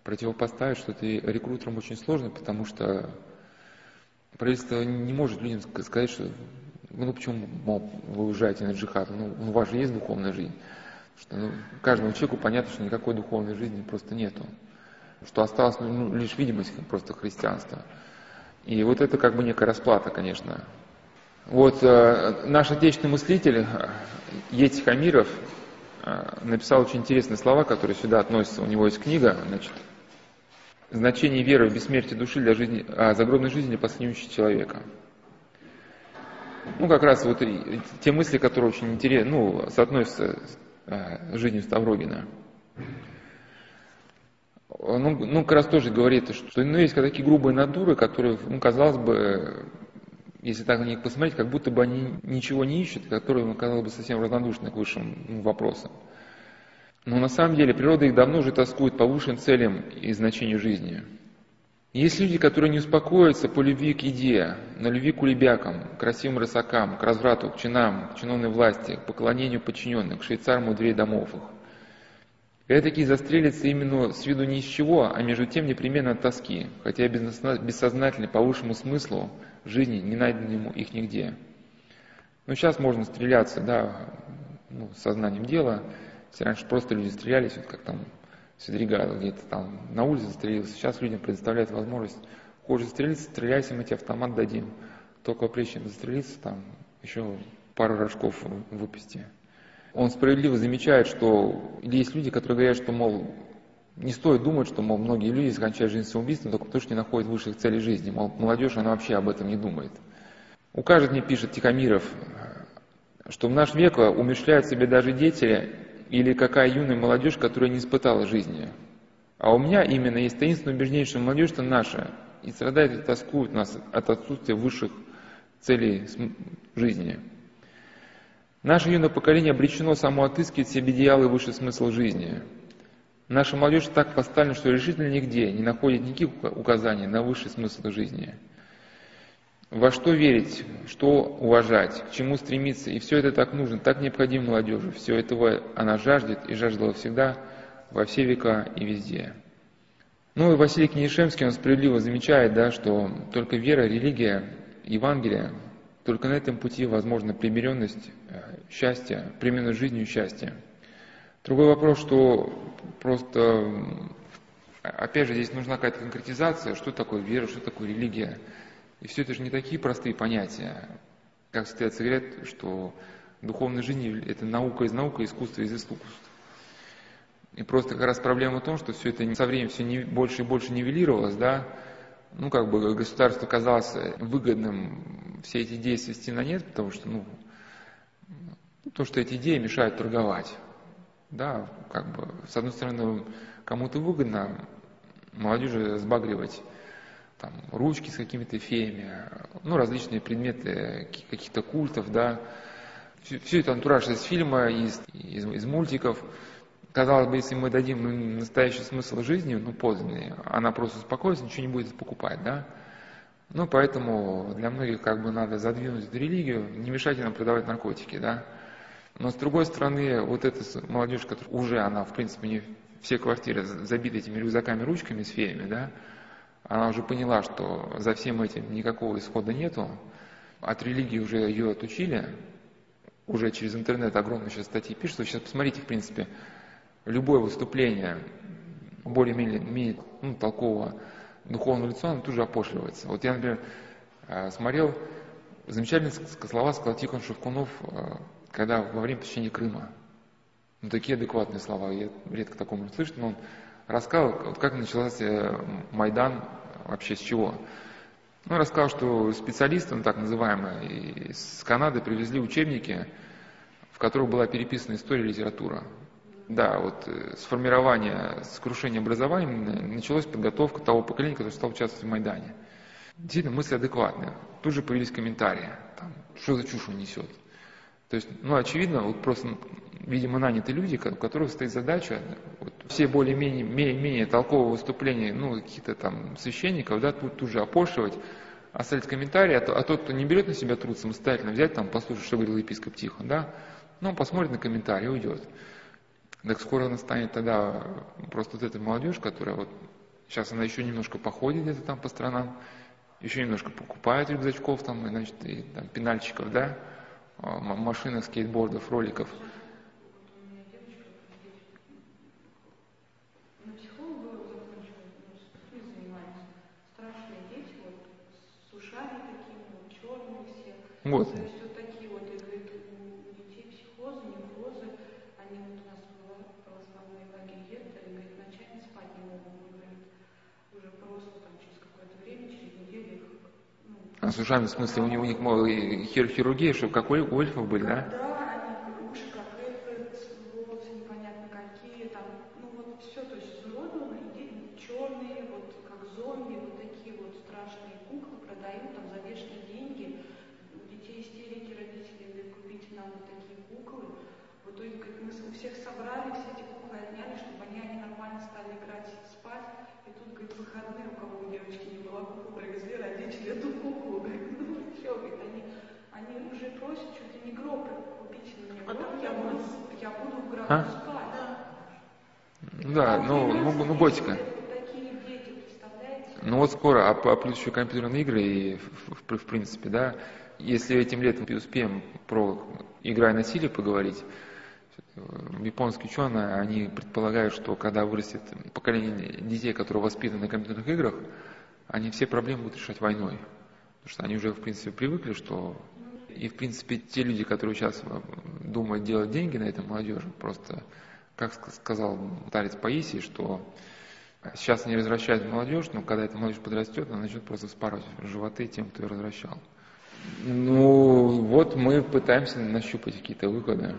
S1: противопоставить что-то рекрутерам очень сложно, потому что правительство не может людям сказать, что ну почему вы уезжаете на джихад, ну у вас же есть духовная жизнь. Что, ну, каждому человеку понятно, что никакой духовной жизни просто нету. Что осталось ну, лишь видимость просто христианства. И вот это как бы некая расплата, конечно. Вот э, наш отечественный мыслитель э, Ети Хамиров э, написал очень интересные слова, которые сюда относятся. У него есть книга, значит, «Значение веры в бессмертие души для жизни, а, загробной жизни для последнего человека». Ну, как раз вот те мысли, которые очень интересны, ну, соотносятся с э, жизнью Ставрогина. Ну, ну, как раз тоже говорит, что ну, есть такие грубые надуры, которые, ну, казалось бы, если так на них посмотреть, как будто бы они ничего не ищут, которые, ну, казалось бы, совсем равнодушны к высшим ну, вопросам. Но на самом деле природа их давно уже тоскует по высшим целям и значению жизни. Есть люди, которые не успокоятся по любви к еде, на любви к улебякам, к красивым рысакам, к разврату, к чинам, к чиновной власти, к поклонению подчиненных, к швейцарам у дверей домов их. И такие застрелятся именно с виду ни из чего, а между тем непременно от тоски, хотя бессознательно по высшему смыслу жизни, не найденному их нигде. Ну, сейчас можно стреляться, да, ну, сознанием дела. Если раньше просто люди стрелялись, вот как там Седрига где-то там на улице застрелился. Сейчас людям предоставляют возможность, хочешь застрелиться, стреляйся, мы тебе автомат дадим. Только чем застрелиться, там еще пару рожков выпусти. Он справедливо замечает, что есть люди, которые говорят, что, мол, не стоит думать, что, мол, многие люди заканчивают жизнь самоубийством только потому, что не находят высших целей жизни. Мол, молодежь, она вообще об этом не думает. Укажет мне, пишет Тихомиров, что в наш век умерщвляют себе даже дети или какая юная молодежь, которая не испытала жизни. А у меня именно есть таинственное убеждение, что молодежь-то наша, и страдает и тоскует нас от отсутствия высших целей жизни. Наше юное поколение обречено само отыскивать себе идеалы выше смысл жизни. Наша молодежь так поставлена, что решительно нигде не находит никаких указаний на высший смысл жизни. Во что верить, что уважать, к чему стремиться, и все это так нужно, так необходимо молодежи. Все этого она жаждет и жаждала всегда, во все века и везде. Ну и Василий Книшемский, он справедливо замечает, да, что только вера, религия, Евангелие только на этом пути возможна примиренность счастья, примерность жизнью счастья. Другой вопрос, что просто, опять же, здесь нужна какая-то конкретизация, что такое вера, что такое религия. И все это же не такие простые понятия. Как всегда говорят, что духовная жизнь – это наука из науки, искусство из искусств. И просто как раз проблема в том, что все это со временем все больше и больше нивелировалось, да, ну, как бы государство казалось выгодным все эти идеи свести на нет, потому что, ну, то, что эти идеи мешают торговать. Да, как бы, с одной стороны, кому-то выгодно молодежи сбагривать там, ручки с какими-то феями, ну, различные предметы каких-то культов, да. Все, все это антураж из фильма, из, из, из мультиков – Казалось бы, если мы дадим им настоящий смысл жизни, ну, подлинный, она просто успокоится, ничего не будет покупать, да? Ну, поэтому для многих как бы надо задвинуть религию, не мешайте нам продавать наркотики, да? Но с другой стороны, вот эта молодежь, которая уже, она, в принципе, не все квартиры забиты этими рюкзаками, ручками с феями, да? Она уже поняла, что за всем этим никакого исхода нету, от религии уже ее отучили, уже через интернет огромные сейчас статьи пишут, сейчас посмотрите, в принципе, любое выступление более-менее ну, толкового духовного лица, оно тут же опошливается. Вот я, например, э, смотрел замечательные слова сказал Тихон Шевкунов, э, когда во время посещения Крыма. Ну, такие адекватные слова, я редко такому слышу, но он рассказал, вот как начался Майдан, вообще с чего. Ну, рассказал, что специалисты, ну, так называемые, из Канады привезли учебники, в которых была переписана история и литература. Да, вот э, с формирования, с крушения образования началась подготовка того поколения, которое стало участвовать в Майдане. Действительно, мысли адекватные. Тут же появились комментарии, там, что за чушь он несет. То есть, ну, очевидно, вот просто, видимо, наняты люди, у которых стоит задача, вот, все более-менее менее толковые выступления, ну, каких-то там священников, да, тут, тут же опошивать, оставить комментарии, а, а тот, кто не берет на себя труд самостоятельно взять, там, послушать, что говорил епископ Тихон, да, ну, посмотрит на комментарий и уйдет. Так скоро настанет тогда просто вот эта молодежь, которая вот сейчас она еще немножко походит где-то там по странам, еще немножко покупает рюкзачков там, и, значит, и там пенальчиков, да, а, машинок, скейтбордов, роликов. Вот. А с ушами, в смысле, у них, у них мол, хир- хирургия, чтобы как у у эльфов были, да?
S2: Да, они уши как эльфы, волосы непонятно какие, там, ну вот все, то есть изуродовано, черные, вот как зомби, вот такие вот страшные куклы продают там за бешеные деньги. Детей истерики, родители говорят, купите нам вот такие куклы. В итоге говорит, мы у всех собрали, все эти куклы отняли, чтобы они, нормально стали играть, спать. И тут, говорит, выходные, у кого у девочки не было куклы, привезли родители эту куклу. Ну говорит, они, они уже просят чуть ли не гроб купите мне
S3: А
S2: гроб,
S3: там
S2: я буду, я буду в гробу
S1: А?
S2: спать.
S1: Ну Да, ну, ну, ну
S2: дети, представляете?
S1: Ну вот скоро, а, а плюс еще компьютерные игры, и в, в- в принципе, да, если этим летом успеем про игра и насилие поговорить, э, японские ученые, они предполагают, что когда вырастет поколение детей, которые воспитаны на компьютерных играх, они все проблемы будут решать войной. Потому что они уже, в принципе, привыкли, что... И, в принципе, те люди, которые сейчас э, думают делать деньги на этой молодежи, просто, как ск- сказал старец Паисий, что сейчас они развращают молодежь, но когда эта молодежь подрастет, она начнет просто спарывать животы тем, кто ее развращал. Ну, вот мы пытаемся нащупать какие-то выходы.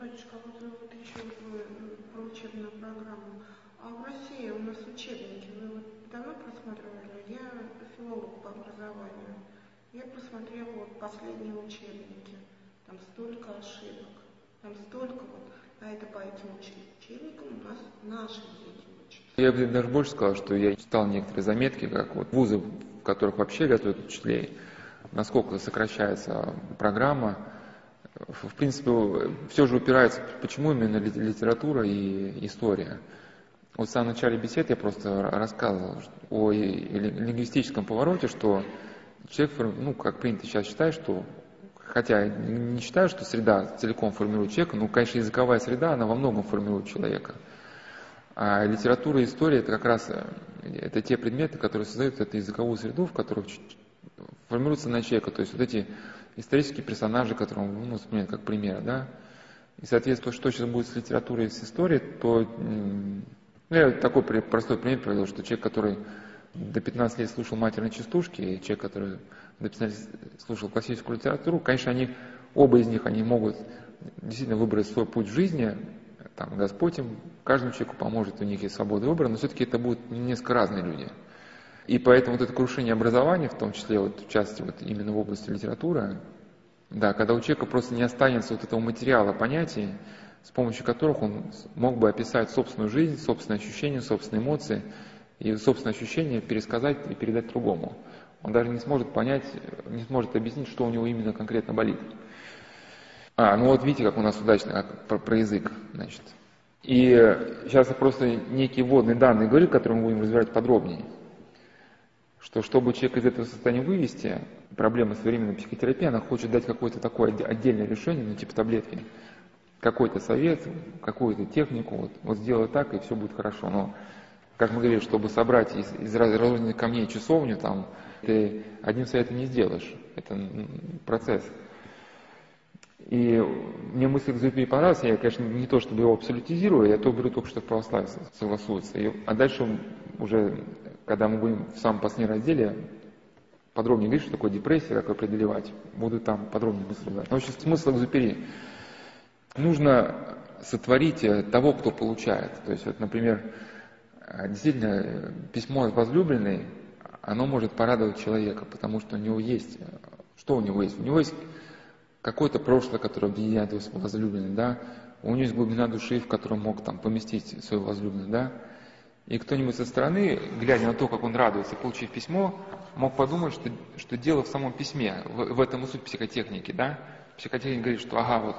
S3: Батюшка, вот, э, вот еще вот вы м, про учебную программу. А в России у нас учебники, вы вот давно просматривали? Я филолог по образованию. Я просмотрела вот последние учебники. Там столько ошибок, там столько вот. А это по этим уче- учебникам у нас наши дети учат.
S1: Я бы даже больше сказал, что я читал некоторые заметки, как вот вузы, в которых вообще готовят учителей, насколько сокращается программа. В принципе, все же упирается, почему именно ли- литература и история. Вот в самом начале бесед я просто рассказывал о лингвистическом повороте, что человек, ну, как принято сейчас считать, что, хотя не считаю, что среда целиком формирует человека, но, конечно, языковая среда, она во многом формирует человека. А литература и история это как раз э, это те предметы, которые создают эту языковую среду, в которой формируется на человека. То есть вот эти исторические персонажи, которые он ну, вспоминает как примеры, да. И, соответственно, что сейчас будет с литературой и с историей, то ну, я такой простой пример приведу, что человек, который до 15 лет слушал матерные частушки, и человек, который до 15 лет слушал классическую литературу, конечно, они, оба из них, они могут действительно выбрать свой путь в жизни, там Господь им, каждому человеку поможет, у них есть свобода выбора, но все-таки это будут несколько разные люди. И поэтому вот это крушение образования, в том числе вот в части вот именно в области литературы, да, когда у человека просто не останется вот этого материала понятий, с помощью которых он мог бы описать собственную жизнь, собственные ощущения, собственные эмоции, и собственные ощущения пересказать и передать другому. Он даже не сможет понять, не сможет объяснить, что у него именно конкретно болит. А, ну вот видите, как у нас удачно как про, про язык, значит. И сейчас я просто некие вводные данные говорю, которые мы будем разбирать подробнее. Что чтобы человека из этого состояния вывести, проблема современной психотерапии, она хочет дать какое-то такое отде- отдельное решение, ну типа таблетки, какой-то совет, какую-то технику, вот, вот сделай так, и все будет хорошо. Но, как мы говорили, чтобы собрать из, из раз- разрозненных камней часовню, там, ты одним советом не сделаешь. Это процесс. И мне мысль Экзюпери понравилась, я, конечно, не то чтобы его абсолютизирую, я то говорю только, что в православии со- согласуется. И, а дальше уже, когда мы будем в самом последнем разделе, подробнее говорить, что такое депрессия, как ее преодолевать, буду там подробнее мысли. Но, в общем, смысл Экзюпери. Нужно сотворить э, того, кто получает. То есть, вот, например, действительно, э, письмо от возлюбленной, оно может порадовать человека, потому что у него есть, э, что у него есть? У него есть какое-то прошлое, которое объединяет его с возлюбленной, да, у него есть глубина души, в котором мог там поместить свою возлюбленную, да, и кто-нибудь со стороны, глядя на то, как он радуется, получив письмо, мог подумать, что, что дело в самом письме, в, в этом и суть психотехники, да. Психотехника говорит, что ага, вот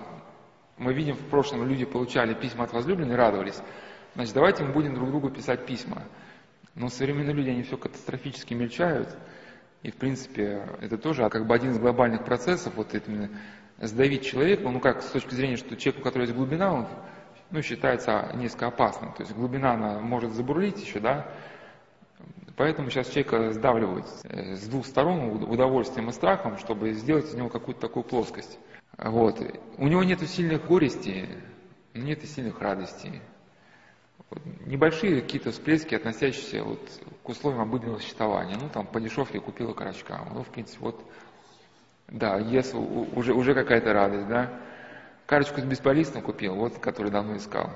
S1: мы видим, в прошлом люди получали письма от возлюбленной радовались, значит, давайте мы будем друг другу писать письма. Но современные люди, они все катастрофически мельчают, и, в принципе, это тоже как бы один из глобальных процессов, вот именно сдавить человека, ну как, с точки зрения, что человек, у которого есть глубина, он ну, считается несколько опасным. То есть глубина, она может забурлить еще, да, Поэтому сейчас человека сдавливают э, с двух сторон уд- удовольствием и страхом, чтобы сделать из него какую-то такую плоскость. Вот. У него нет сильных горестей, нет и сильных радостей. Небольшие какие-то всплески, относящиеся вот к условиям обыденного существования. Ну, там, по дешевке купила карачка. Ну, в принципе, вот, да, ес, уже, уже какая-то радость, да. Карточку с бесполистом купил, вот, который давно искал.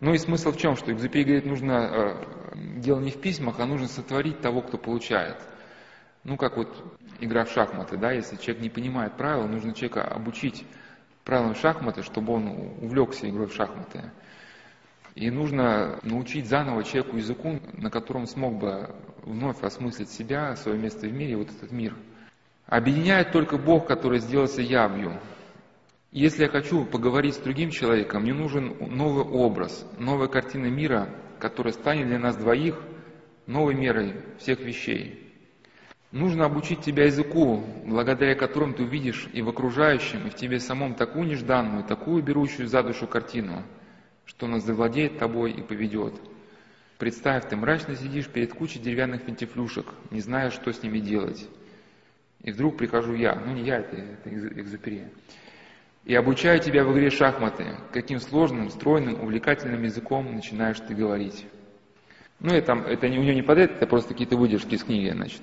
S1: Ну и смысл в чем, что Экзюпери говорит, нужно, э, дело не в письмах, а нужно сотворить того, кто получает. Ну, как вот игра в шахматы, да, если человек не понимает правил, нужно человека обучить правилам шахматы, чтобы он увлекся игрой в шахматы. И нужно научить заново человеку языку, на котором смог бы вновь осмыслить себя, свое место в мире, вот этот мир. Объединяет только Бог, который сделался явью. Если я хочу поговорить с другим человеком, мне нужен новый образ, новая картина мира, которая станет для нас двоих новой мерой всех вещей. Нужно обучить тебя языку, благодаря которому ты увидишь и в окружающем, и в тебе самом такую нежданную, такую берущую за душу картину, что она завладеет тобой и поведет. Представь, ты мрачно сидишь перед кучей деревянных винтифлюшек, не зная, что с ними делать. И вдруг прихожу я, ну не я, это, это экзуперия, и обучаю тебя в игре шахматы, каким сложным, стройным, увлекательным языком начинаешь ты говорить. Ну, это, это не, у нее не под это, просто какие-то выдержки из книги, значит.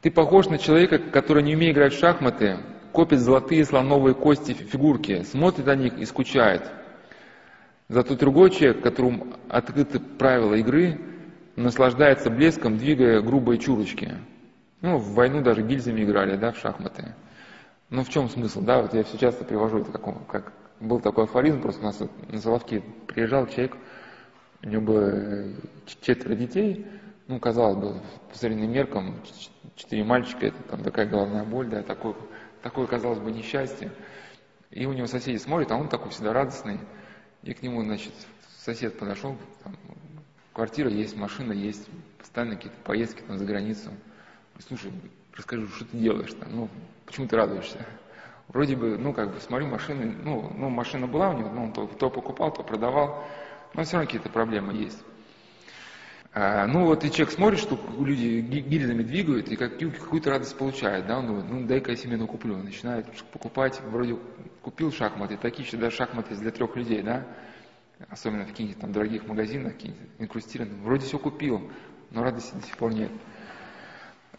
S1: Ты похож на человека, который, не умея играть в шахматы, копит золотые слоновые кости фигурки, смотрит на них и скучает. Зато другой человек, которому открыты правила игры, наслаждается блеском, двигая грубые чурочки. Ну, в войну даже гильзами играли, да, в шахматы. Ну, в чем смысл, да, вот я все часто привожу это, как, как был такой афоризм, просто у нас на Соловки приезжал человек, у него было четверо детей, ну, казалось бы, по современным меркам, четыре мальчика, это там такая головная боль, да, такое, такое, казалось бы, несчастье. И у него соседи смотрят, а он такой всегда радостный. И к нему, значит, сосед подошел, там, квартира есть, машина есть, постоянно какие-то поездки там за границу. Слушай, расскажи, что ты делаешь там, ну, почему ты радуешься? Вроде бы, ну, как бы, смотрю, машины, ну, ну машина была у него, ну, он то, то покупал, то продавал, но все равно какие-то проблемы есть. А, ну вот и человек смотрит, что люди гильзами двигают и какую-то радость получает, да, он думает, ну дай-ка я себе накуплю, начинает покупать, вроде купил шахматы, такие даже шахматы для трех людей, да, особенно в каких-нибудь там дорогих магазинах, каких-нибудь инкрустированных, вроде все купил, но радости до сих пор нет.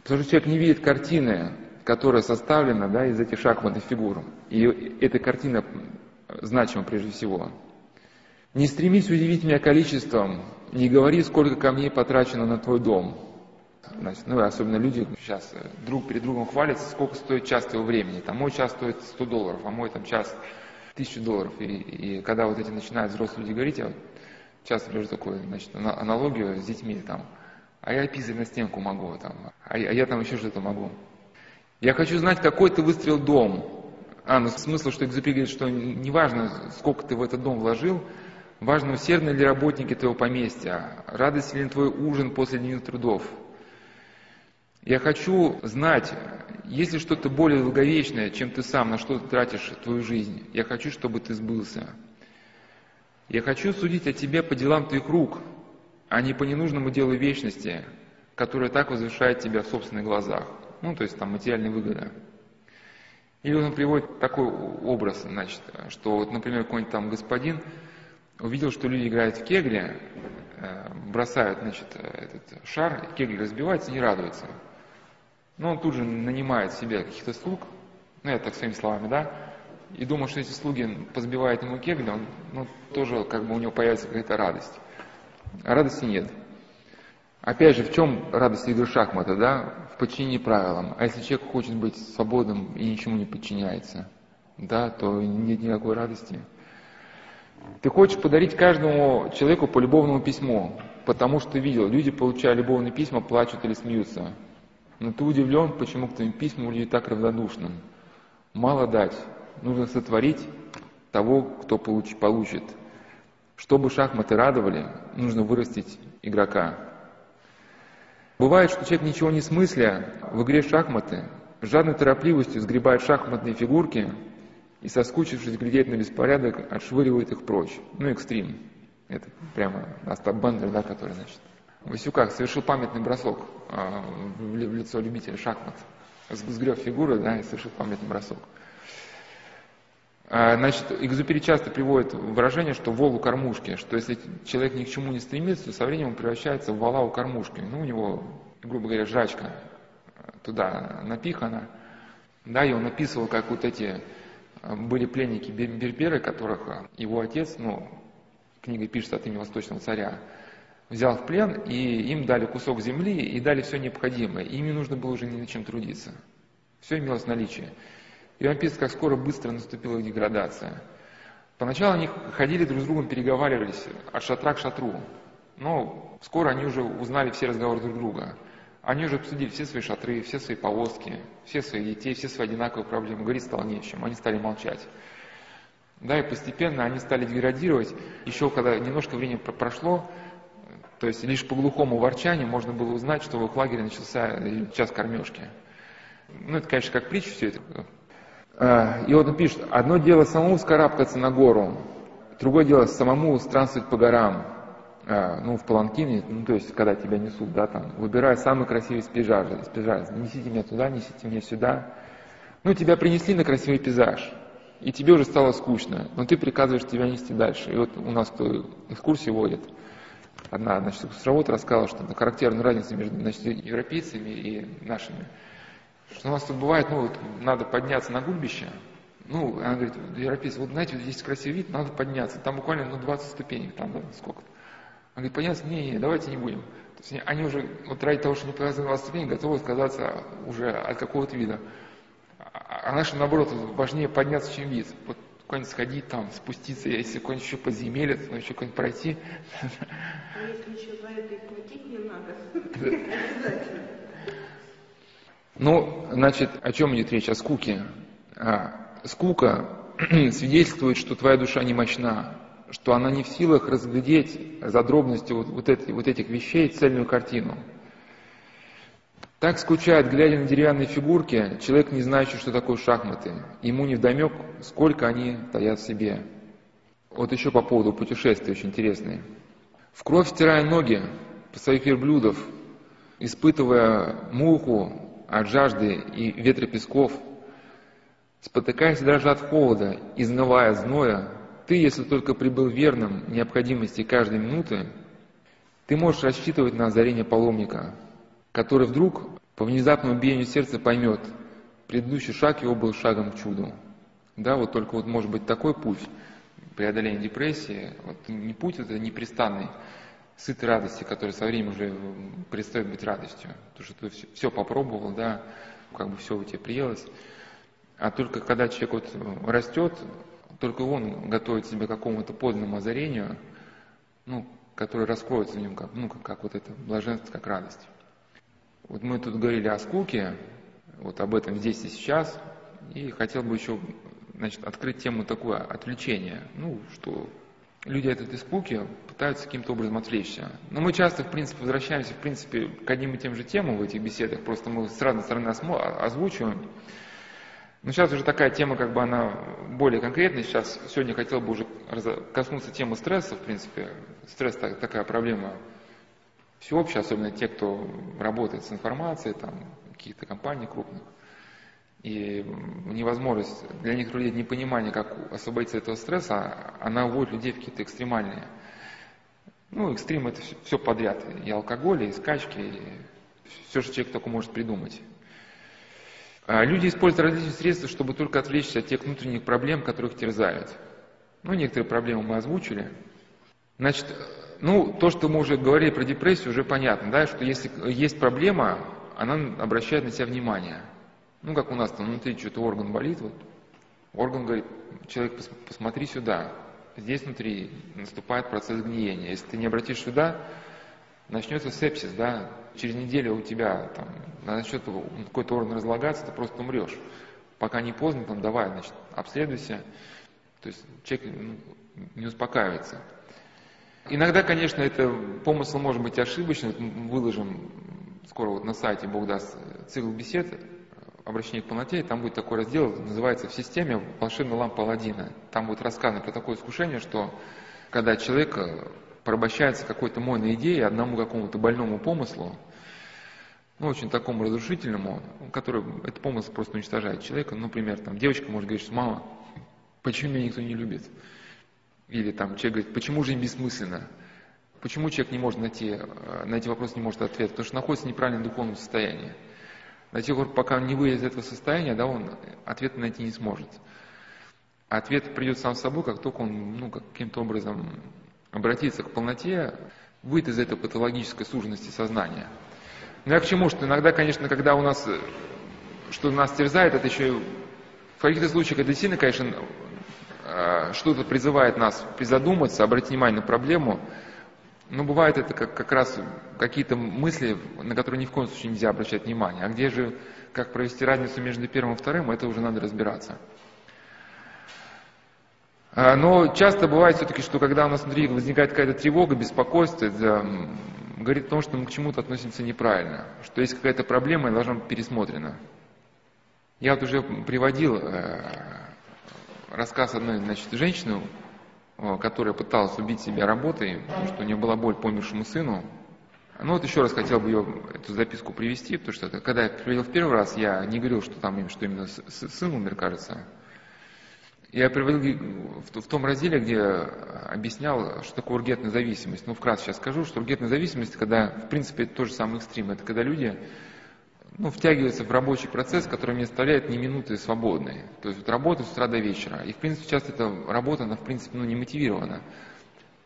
S1: Потому что человек не видит картины, которая составлена да, из этих шахматных фигур. И эта картина значима прежде всего. Не стремись удивить меня количеством, не говори, сколько камней потрачено на твой дом. Значит, ну, особенно люди сейчас э, друг перед другом хвалятся, сколько стоит час твоего времени. Там мой час стоит 100 долларов, а мой там час 1000 долларов. И, и когда вот эти начинают взрослые люди говорить, я вот часто вижу такую значит, аналогию с детьми там, а я писать на стенку могу, там, а, я, а я там еще что-то могу. Я хочу знать, какой ты выстрел дом. А, ну смысл, что Экзюпери говорит, что неважно, сколько ты в этот дом вложил, Важно, усердны ли работники твоего поместья, радость ли твой ужин после дневных трудов. Я хочу знать, есть ли что-то более долговечное, чем ты сам, на что ты тратишь твою жизнь. Я хочу, чтобы ты сбылся. Я хочу судить о тебе по делам твоих рук, а не по ненужному делу вечности, которое так возвышает тебя в собственных глазах. Ну, то есть там материальная выгода. Или он приводит такой образ, значит, что вот, например, какой-нибудь там господин увидел, что люди играют в кегли, э, бросают, значит, этот шар, кегли разбиваются, не радуются. Но он тут же нанимает себе каких-то слуг, ну, это так своими словами, да, и думал, что эти слуги позбивают ему кегли, он, ну, тоже как бы у него появится какая-то радость. А радости нет. Опять же, в чем радость игры шахмата, да? В подчинении правилам. А если человек хочет быть свободным и ничему не подчиняется, да, то нет никакой радости. Ты хочешь подарить каждому человеку по любовному письму, потому что видел, люди, получая любовные письма, плачут или смеются. Но ты удивлен, почему к твоим письмам люди так равнодушны. Мало дать, нужно сотворить того, кто получ, получит. Чтобы шахматы радовали, нужно вырастить игрока. Бывает, что человек ничего не смысля в игре шахматы, жадной торопливостью сгребает шахматные фигурки и, соскучившись глядеть на беспорядок, отшвыривает их прочь. Ну, экстрим. Это прямо Остап Бендер, да, который, значит, Васюках совершил памятный бросок э, в лицо любителя шахмат. Сгреб фигуры, да, и совершил памятный бросок. А, значит, Экзупери часто приводит выражение, что вол у кормушки, что если человек ни к чему не стремится, то со временем он превращается в вола у кормушки. Ну, у него, грубо говоря, жрачка туда напихана. Да, и он описывал, как вот эти а, были пленники Берберы, которых а, его отец, ну, книга пишет от имени Восточного царя, взял в плен, и им дали кусок земли, и дали все необходимое. Им не нужно было уже ни на чем трудиться. Все имелось в наличии. И он описывает, как скоро быстро наступила деградация. Поначалу они ходили друг с другом, переговаривались от шатра к шатру. Но скоро они уже узнали все разговоры друг друга. Они уже обсудили все свои шатры, все свои повозки, все свои детей, все свои одинаковые проблемы. Говорить стало не о чем, они стали молчать. Да, и постепенно они стали деградировать. Еще когда немножко времени прошло, то есть лишь по глухому ворчанию можно было узнать, что в их лагере начался час кормежки. Ну, это, конечно, как притча все это. А, и вот он пишет, одно дело самому скарабкаться на гору, другое дело самому странствовать по горам, а, ну, в паланкине, ну, то есть, когда тебя несут, да, там, выбирая самый красивый пейзаж, пейзаж, несите меня туда, несите меня сюда. Ну, тебя принесли на красивый пейзаж, и тебе уже стало скучно, но ты приказываешь тебя нести дальше. И вот у нас кто экскурсии водит, одна, значит, экскурсовод рассказала, что это характерная разница между, значит, европейцами и нашими. Что у нас тут бывает, ну, вот, надо подняться на гульбище, ну, она говорит, европейцы, вот знаете, здесь красивый вид, надо подняться, там буквально, ну, 20 ступенек, там, да, сколько Она говорит, подняться, не, не, давайте не будем. То есть они уже, вот ради того, что не подняться на 20 ступенек, готовы отказаться уже от какого-то вида. А, а нашим, наоборот, важнее подняться, чем вид. Вот куда-нибудь сходить, там, спуститься, если какое-нибудь еще подземелье, то еще куда-нибудь пройти.
S3: А если еще за это и платить не надо, [laughs] обязательно.
S1: Ну, значит, о чем идет речь? О скуке. А, скука [clears throat] свидетельствует, что твоя душа не мощна, что она не в силах разглядеть за дробностью вот, вот, эти, вот этих вещей цельную картину. Так скучает, глядя на деревянные фигурки, человек, не знающий, что такое шахматы. Ему не вдомек, сколько они таят в себе. Вот еще по поводу путешествий очень интересные. В кровь стирая ноги по своих верблюдов, испытывая муху, от жажды и ветра песков, спотыкаясь даже от холода, изнывая зноя, ты, если только прибыл верным необходимости каждой минуты, ты можешь рассчитывать на озарение паломника, который вдруг по внезапному биению сердца поймет, предыдущий шаг его был шагом к чуду. Да, вот только вот может быть такой путь преодоления депрессии, вот не путь это непрестанный, сытой радости, которая со временем уже перестает быть радостью. Потому что ты все, все попробовал, да, как бы все у тебя приелось. А только когда человек вот растет, только он готовит себя к какому-то подлинному озарению, ну, которое раскроется в нем, как, ну, как, как вот это блаженство, как радость. Вот мы тут говорили о скуке, вот об этом здесь и сейчас, и хотел бы еще значит, открыть тему такое отвлечение, ну, что люди от этой скуки пытаются каким-то образом отвлечься. Но мы часто, в принципе, возвращаемся, в принципе, к одним и тем же темам в этих беседах, просто мы с разной стороны озвучиваем. Но сейчас уже такая тема, как бы она более конкретная. Сейчас сегодня хотел бы уже коснуться темы стресса, в принципе. Стресс так, такая проблема всеобщая, особенно те, кто работает с информацией, там, каких-то компаний крупных и невозможность, для них людей непонимание, как освободиться от этого стресса, она уводит людей в какие-то экстремальные. Ну, экстрим это все, все подряд. И алкоголь, и скачки, и все, что человек только может придумать. А люди используют различные средства, чтобы только отвлечься от тех внутренних проблем, которые их терзают. Ну, некоторые проблемы мы озвучили. Значит, ну, то, что мы уже говорили про депрессию, уже понятно, да, что если есть проблема, она обращает на себя внимание – ну, как у нас там внутри что-то орган болит, вот орган говорит, человек, посмотри сюда, здесь внутри наступает процесс гниения. Если ты не обратишь сюда, начнется сепсис, да, через неделю у тебя там начнет какой-то орган разлагаться, ты просто умрешь. Пока не поздно, там давай, значит, обследуйся. То есть человек не успокаивается. Иногда, конечно, это помысл может быть ошибочным. Выложим скоро вот на сайте, Бог даст, цикл бесед обращение к полноте, и там будет такой раздел, называется «В системе волшебная лампа Аладдина». Там будет рассказано про такое искушение, что когда человек э, порабощается какой-то мойной идеей, одному какому-то больному помыслу, ну, очень такому разрушительному, который этот помысл просто уничтожает человека. Например, там девочка может говорить, что мама, почему меня никто не любит? Или там человек говорит, почему жизнь бессмысленна? Почему человек не может найти, э, на эти вопросы не может ответ? Потому что находится в неправильном духовном состоянии. До тех пор, пока он не выйдет из этого состояния, да, он ответ найти не сможет. Ответ придет сам собой, как только он ну, каким-то образом обратится к полноте, выйдет из этой патологической суженности сознания. Но я к чему, что иногда, конечно, когда у нас, э, что нас терзает, это еще в каких-то случаях это сильно, конечно, что-то призывает нас призадуматься, обратить внимание на проблему, но бывает это как, как раз какие-то мысли, на которые ни в коем случае нельзя обращать внимание. А где же, как провести разницу между первым и вторым, это уже надо разбираться. А, но часто бывает все-таки, что когда у нас внутри возникает какая-то тревога, беспокойство, это говорит о том, что мы к чему-то относимся неправильно, что есть какая-то проблема и должна быть пересмотрена. Я вот уже приводил э, рассказ одной значит, женщины, которая пыталась убить себя работой, потому что у нее была боль по умершему сыну. Ну вот еще раз хотел бы ее, эту записку привести, потому что когда я приводил в первый раз, я не говорил, что там что именно сын умер, кажется. Я приводил в, том разделе, где объяснял, что такое ургентная зависимость. Ну, вкратце сейчас скажу, что ургентная зависимость, когда, в принципе, это тот же самый экстрим, это когда люди ну, втягиваются в рабочий процесс, который не оставляет ни минуты свободной. То есть вот работают с утра до вечера. И, в принципе, часто эта работа, она, в принципе, ну, не мотивирована.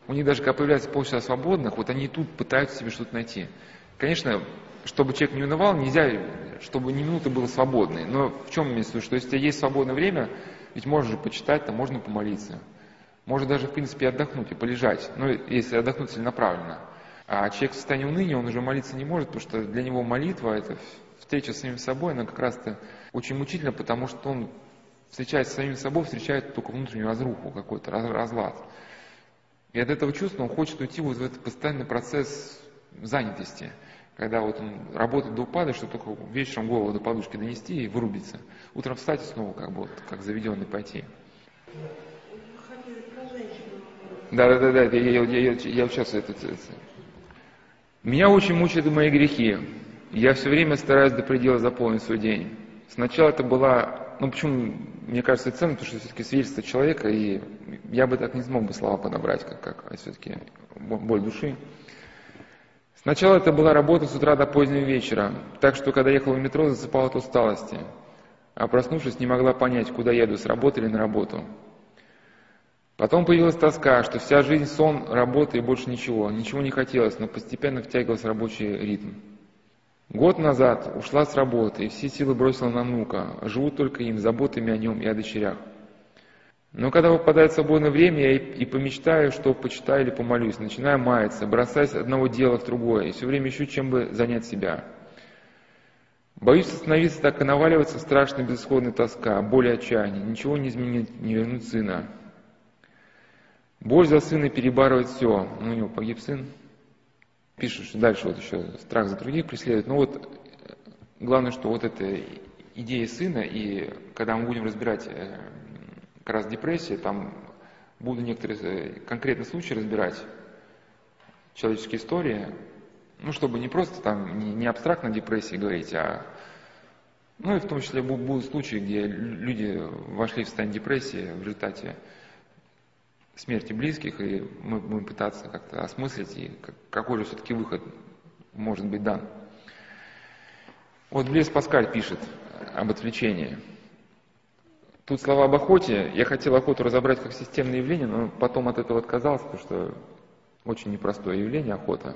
S1: У них даже, когда появляется полчаса свободных, вот они и тут пытаются себе что-то найти. Конечно, чтобы человек не унывал, нельзя, чтобы ни минуты было свободной. Но в чем виду, что если у тебя есть свободное время, ведь можно же почитать, там можно помолиться. Можно даже, в принципе, отдохнуть и полежать, ну, если отдохнуть целенаправленно. А человек в состоянии уныния, он уже молиться не может, потому что для него молитва, это встреча с самим собой, она как раз-то очень мучительна, потому что он, встречаясь с самим собой, встречает только внутреннюю разруху, какой-то разлад. И от этого чувства он хочет уйти вот в этот постоянный процесс занятости – когда вот он работает до упада, чтобы только вечером голову до подушки донести и вырубиться. Утром встать и снова как бы вот, как заведенный пойти. Да, да, да, да, я, я, я, я, я сейчас это, это. Меня очень мучают мои грехи. Я все время стараюсь до предела заполнить свой день. Сначала это была, ну почему, мне кажется, ценно, потому что все-таки свидетельство человека, и я бы так не смог бы слова подобрать, как, как все-таки боль души. Сначала это была работа с утра до позднего вечера, так что, когда ехал в метро, засыпал от усталости, а проснувшись, не могла понять, куда еду, с работы или на работу. Потом появилась тоска, что вся жизнь сон, работа и больше ничего. Ничего не хотелось, но постепенно втягивался рабочий ритм. Год назад ушла с работы и все силы бросила на внука. Живу только им, заботами о нем и о дочерях. Но когда выпадает свободное время, я и помечтаю, что почитаю или помолюсь, начинаю маяться, бросаясь одного дела в другое, и все время ищу, чем бы занять себя. Боюсь остановиться, так и наваливаться страшная безысходная тоска, боль и отчаяние. Ничего не изменить, не вернуть сына. Боль за сына перебарывает все. Ну, у него погиб сын. Пишет, что дальше вот еще страх за других преследует. Но вот главное, что вот эта идея сына, и когда мы будем разбирать э, как раз депрессия, там буду некоторые э, конкретные случаи разбирать, человеческие истории, ну, чтобы не просто там, не, не абстрактно депрессии говорить, а, ну, и в том числе будут случаи, где люди вошли в состояние депрессии в результате смерти близких, и мы будем пытаться как-то осмыслить, и какой же все-таки выход может быть дан. Вот Блес Паскаль пишет об отвлечении – Тут слова об охоте. Я хотел охоту разобрать как системное явление, но потом от этого отказался, потому что очень непростое явление охота.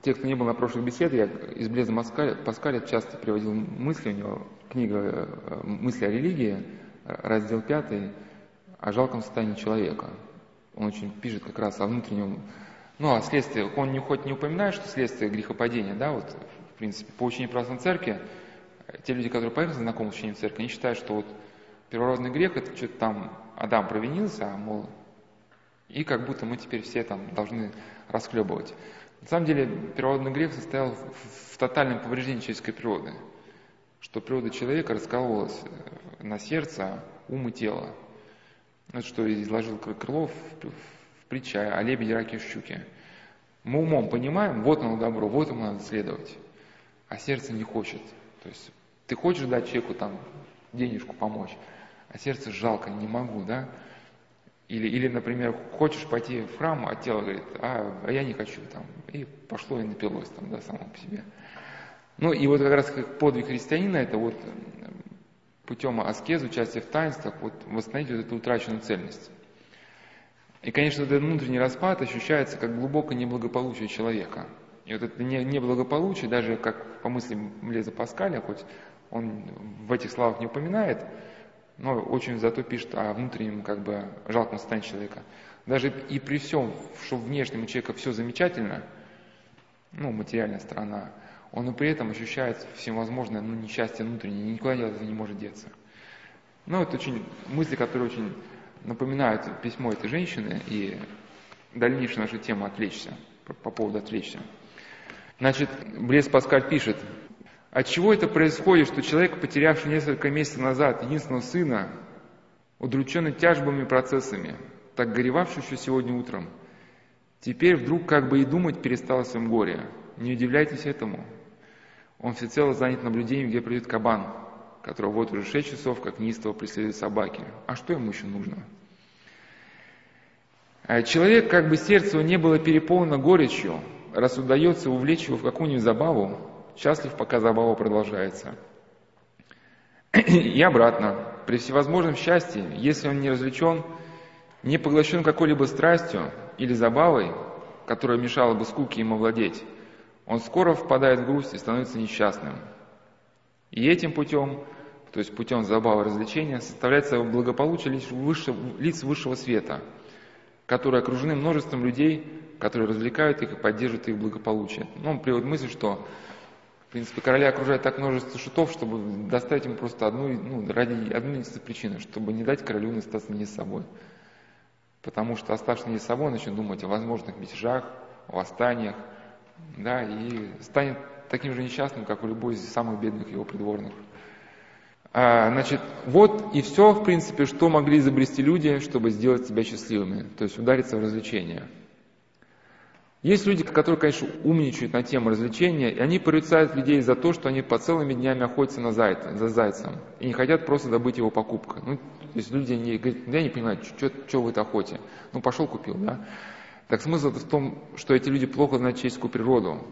S1: Те, кто не был на прошлых беседах, я из Блеза Паскаля, Паскаля часто приводил мысли, у него книга э, «Мысли о религии», раздел 5, о жалком состоянии человека. Он очень пишет как раз о внутреннем, ну, о следствии, он не, хоть не упоминает, что следствие грехопадения, да, вот, в принципе, по учению православной церкви, те люди, которые поехали знакомы с учением церкви, они считают, что вот Первородный грех это что-то там Адам провинился, а мол, и как будто мы теперь все там должны расхлебывать. На самом деле первородный грех состоял в, в тотальном повреждении человеческой природы, что природа человека раскололась э, на сердце, ум и тело. Это что изложил Крылов в, притче о лебеде, раке и щуке. Мы умом понимаем, вот оно добро, вот ему надо следовать, а сердце не хочет. То есть ты хочешь дать человеку там денежку помочь, а сердце жалко, не могу, да? Или, или, например, хочешь пойти в храм, а тело говорит, а, а я не хочу там. И пошло и напилось там, да, само по себе. Ну и вот как раз как подвиг христианина, это вот путем аскезы, участия в таинствах, вот восстановить вот эту утраченную цельность. И, конечно, этот внутренний распад ощущается как глубокое неблагополучие человека. И вот это неблагополучие, даже как по мыслям Леза Паскаля, хоть он в этих словах не упоминает, но очень зато пишет о внутреннем как бы жалком состоянии человека. Даже и при всем, что внешнем у человека все замечательно, ну, материальная сторона, он и при этом ощущает всевозможное ну, несчастье внутреннее, никуда этого не может деться. Ну, это очень мысли, которые очень напоминают письмо этой женщины и дальнейшая наша тема «Отвлечься», по, по поводу «Отвлечься». Значит, Блес Паскаль пишет, от чего это происходит, что человек, потерявший несколько месяцев назад единственного сына, удрученный тяжбами процессами, так горевавший еще сегодня утром, теперь вдруг как бы и думать перестал о своем горе. Не удивляйтесь этому. Он всецело занят наблюдением, где придет кабан, которого вот уже шесть часов, как неистово преследуют собаки. А что ему еще нужно? А человек, как бы сердце его не было переполнено горечью, раз удается увлечь его в какую-нибудь забаву, счастлив, пока забава продолжается. И обратно, при всевозможном счастье, если он не развлечен, не поглощен какой-либо страстью или забавой, которая мешала бы скуке им овладеть, он скоро впадает в грусть и становится несчастным. И этим путем, то есть путем забавы и развлечения, составляется благополучие лиц, выше, лиц высшего света, которые окружены множеством людей, которые развлекают их и поддерживают их благополучие. Ну, он приводит мысль, что в принципе, короля окружает так множество шутов, чтобы доставить ему просто одну, ну, ради одной единственной причины, чтобы не дать королю остаться не с собой. Потому что оставшись не с собой, начнет думать о возможных мятежах, восстаниях, да, и станет таким же несчастным, как у любой из самых бедных его придворных. А, значит, вот и все, в принципе, что могли изобрести люди, чтобы сделать себя счастливыми, то есть удариться в развлечения. Есть люди, которые, конечно, умничают на тему развлечения, и они порицают людей за то, что они по целыми днями охотятся на зайца, за зайцем и не хотят просто добыть его покупкой. Ну, то есть люди не, говорят, я не понимаю, что вы это охоте. Ну, пошел купил, да. Так смысл в том, что эти люди плохо знают человеческую природу.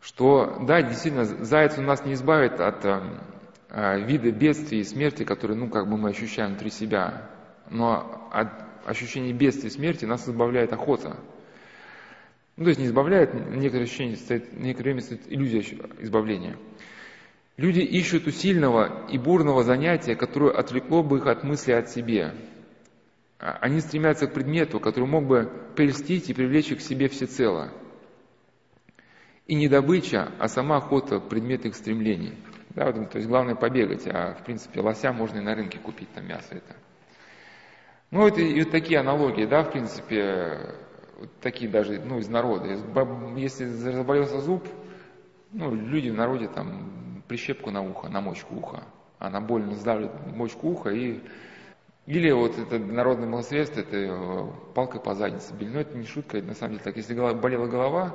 S1: Что, да, действительно, заяц у нас не избавит от э, э, вида бедствий и смерти, которые, ну, как бы мы ощущаем внутри себя. Но от ощущения бедствия и смерти нас избавляет охота – ну, то есть не избавляет, некоторое ощущение стоит, некоторое время стоит иллюзия избавления. Люди ищут усильного и бурного занятия, которое отвлекло бы их от мысли о себе. А, они стремятся к предмету, который мог бы прельстить и привлечь их к себе всецело. И не добыча, а сама охота – предмет их стремлений. Да, вот, то есть главное побегать, а в принципе лося можно и на рынке купить, там мясо это. Ну, это и вот такие аналогии, да, в принципе, такие даже, ну, из народа. Если заболелся зуб, ну, люди в народе там прищепку на ухо, на мочку уха. Она больно сдавит мочку уха и... Или вот это народное малосредство, это э, палкой по заднице били. Но это не шутка, это на самом деле так. Если болела голова,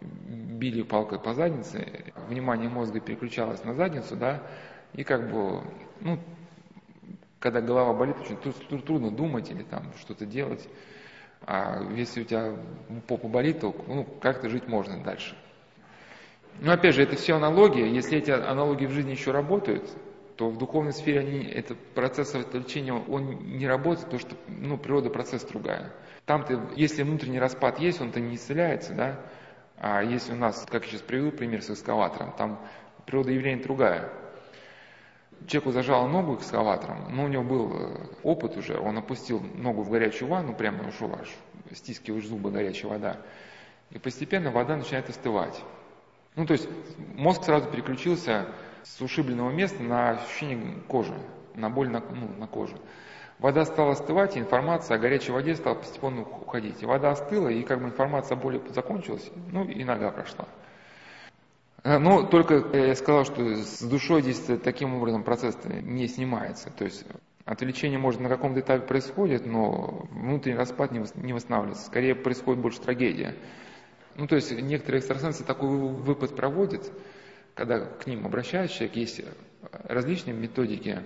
S1: били палкой по заднице, внимание мозга переключалось на задницу, да, и как бы, ну, когда голова болит, очень трудно думать или там что-то делать. А если у тебя попа болит, то ну, как-то жить можно дальше. Но опять же, это все аналогии. Если эти аналогии в жизни еще работают, то в духовной сфере они, это процесс отвлечения, он не работает, потому что ну, природа процесс другая. Там-то, если внутренний распад есть, он-то не исцеляется, да? А если у нас, как я сейчас привел пример с экскаватором, там природа явления другая человеку зажало ногу экскаватором, но у него был э, опыт уже, он опустил ногу в горячую ванну, прямо ушел аж, стискиваешь зубы, горячая вода. И постепенно вода начинает остывать. Ну, то есть мозг сразу переключился с ушибленного места на ощущение кожи, на боль на, ну, на коже. Вода стала остывать, и информация о горячей воде стала постепенно уходить. И вода остыла, и как бы информация о боли закончилась, ну и нога прошла. Э, но только я сказал, что с душой здесь таким образом процесс не снимается. То есть отвлечение, может, на каком-то этапе происходит, но внутренний распад не восстанавливается. Скорее происходит больше трагедия. Ну, то есть некоторые экстрасенсы такой выпад проводят, когда к ним обращается человек, есть различные методики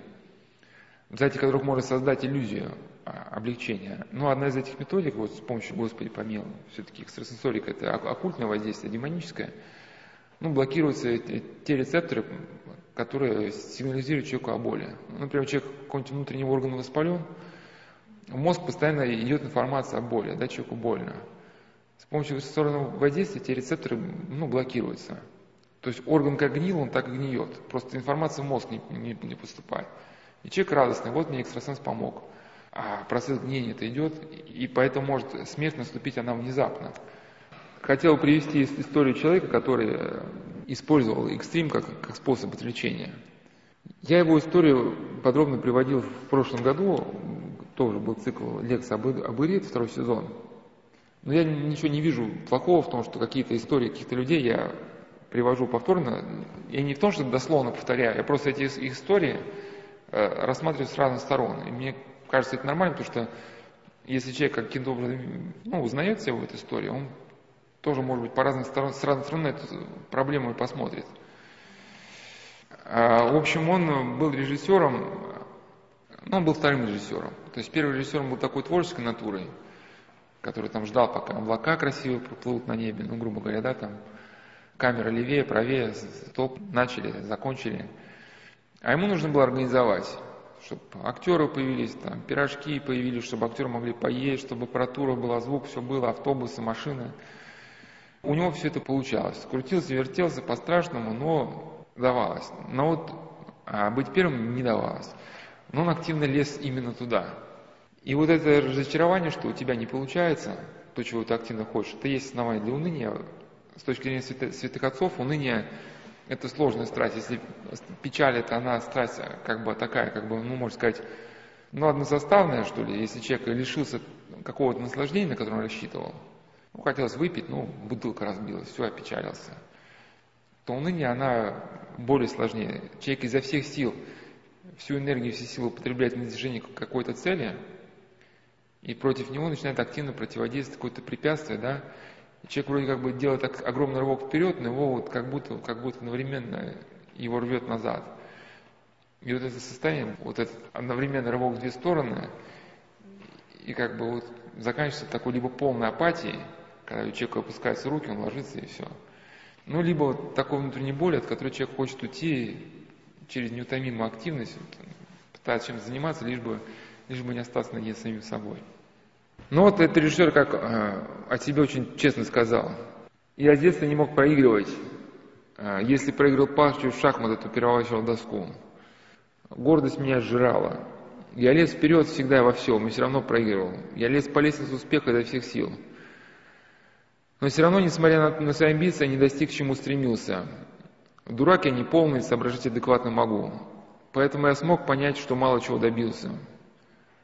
S1: сайте которых можно создать иллюзию а, облегчения. Но одна из этих методик, вот с помощью Господи помилуй, все-таки экстрасенсорика, это оккультное воздействие, демоническое, ну, блокируются те рецепторы, которые сигнализируют человеку о боли. Например, человек какой-нибудь внутренний орган воспален, в мозг постоянно идет информация о боли, да, человеку больно. С помощью высокостороннего воздействия те рецепторы ну, блокируются. То есть орган как гнил, он так и гниет. Просто информация в мозг не, не, не поступает. И человек радостный, вот мне экстрасенс помог. А процесс гниения это идет, и поэтому может смерть наступить она внезапно. Хотел привести историю человека, который э, использовал экстрим как, как способ отвлечения. Я его историю подробно приводил в прошлом году, тоже был цикл лекций об, об Ирит, второй сезон. Но я ничего не вижу плохого в том, что какие-то истории каких-то людей я привожу повторно. Я не в том, что дословно повторяю, я просто эти истории э, рассматриваю с разных сторон. И мне кажется, это нормально, потому что если человек каким-то образом ну, узнает себя в этой истории, он тоже, может быть, по разным сторон, с разных сторон на эту проблему и посмотрит. А, в общем, он был режиссером, ну, он был вторым режиссером. То есть первый режиссером был такой творческой натурой, который там ждал, пока облака красиво проплывут на небе, ну, грубо говоря, да, там камера левее, правее, стоп, начали, закончили. А ему нужно было организовать, чтобы актеры появились, там, пирожки появились, чтобы актеры могли поесть, чтобы аппаратура была, звук, все было, автобусы, машины – у него все это получалось. Крутился, вертелся по-страшному, но давалось. Но вот а быть первым не давалось. Но он активно лез именно туда. И вот это разочарование, что у тебя не получается, то, чего ты активно хочешь, это есть основание для уныния. С точки зрения святых отцов, уныние – это сложная страсть. Если печаль – это она страсть как бы такая, как бы, ну, можно сказать, ну, односоставная, что ли. Если человек лишился какого-то наслаждения, на которое он рассчитывал – ну, хотелось выпить, ну, бутылка разбилась, все, опечалился. То уныние, она более сложнее. Человек изо всех сил, всю энергию, все силы употребляет на достижение какой-то цели, и против него начинает активно противодействовать какое-то препятствие, да, человек вроде как бы делает огромный рывок вперед, но его вот как будто, как будто одновременно его рвет назад. И вот это состояние, вот этот одновременный рывок в две стороны, и как бы вот заканчивается такой либо полной апатией, когда у человека опускаются руки, он ложится и все. Ну, либо вот такой внутренней боли, от которой человек хочет уйти через неутомимую активность, пытается чем-то заниматься, лишь бы, лишь бы не остаться наедине самим собой. Ну вот этот режиссер как э, о себе очень честно сказал. Я с детства не мог проигрывать. Э, если проиграл партию в шахматы, то переворачивал доску. Гордость меня сжирала. Я лез вперед всегда во всем, и все равно проигрывал. Я лез по лестнице успеха изо всех сил. Но все равно, несмотря на, на свои амбиции, не достиг, к чему стремился. Дурак я не полный, соображать адекватно могу. Поэтому я смог понять, что мало чего добился.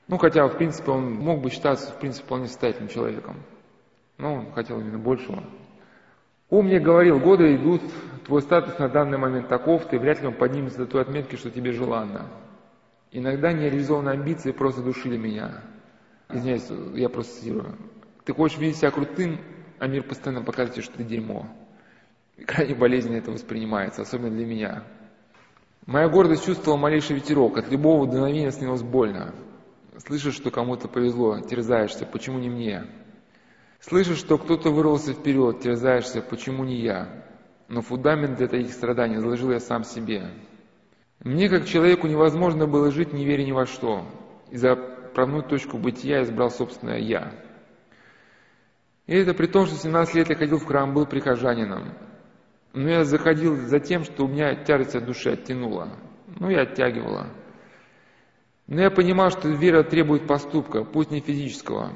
S1: Ну, хотя, в принципе, он мог бы считаться, в принципе, вполне состоятельным человеком. Но он хотел именно большего. Ум мне говорил, годы идут, твой статус на данный момент таков, ты вряд ли он поднимется до той отметки, что тебе желанно. Иногда нереализованные амбиции просто душили меня. Извиняюсь, я просто цитирую. Ты хочешь видеть себя крутым, а мир постоянно показывает, что ты дерьмо. И крайне болезненно это воспринимается, особенно для меня. Моя гордость чувствовала малейший ветерок, от любого дуновения становилось больно. Слышишь, что кому-то повезло, терзаешься, почему не мне? Слышишь, что кто-то вырвался вперед, терзаешься, почему не я? Но фундамент для таких страданий заложил я сам себе. Мне, как человеку, невозможно было жить, не веря ни во что. И за правную точку бытия избрал собственное «я». И это при том, что 17 лет я ходил в храм, был прихожанином. Но я заходил за тем, что у меня тяжесть от души оттянула. Ну, я оттягивала. Но я понимал, что вера требует поступка, пусть не физического.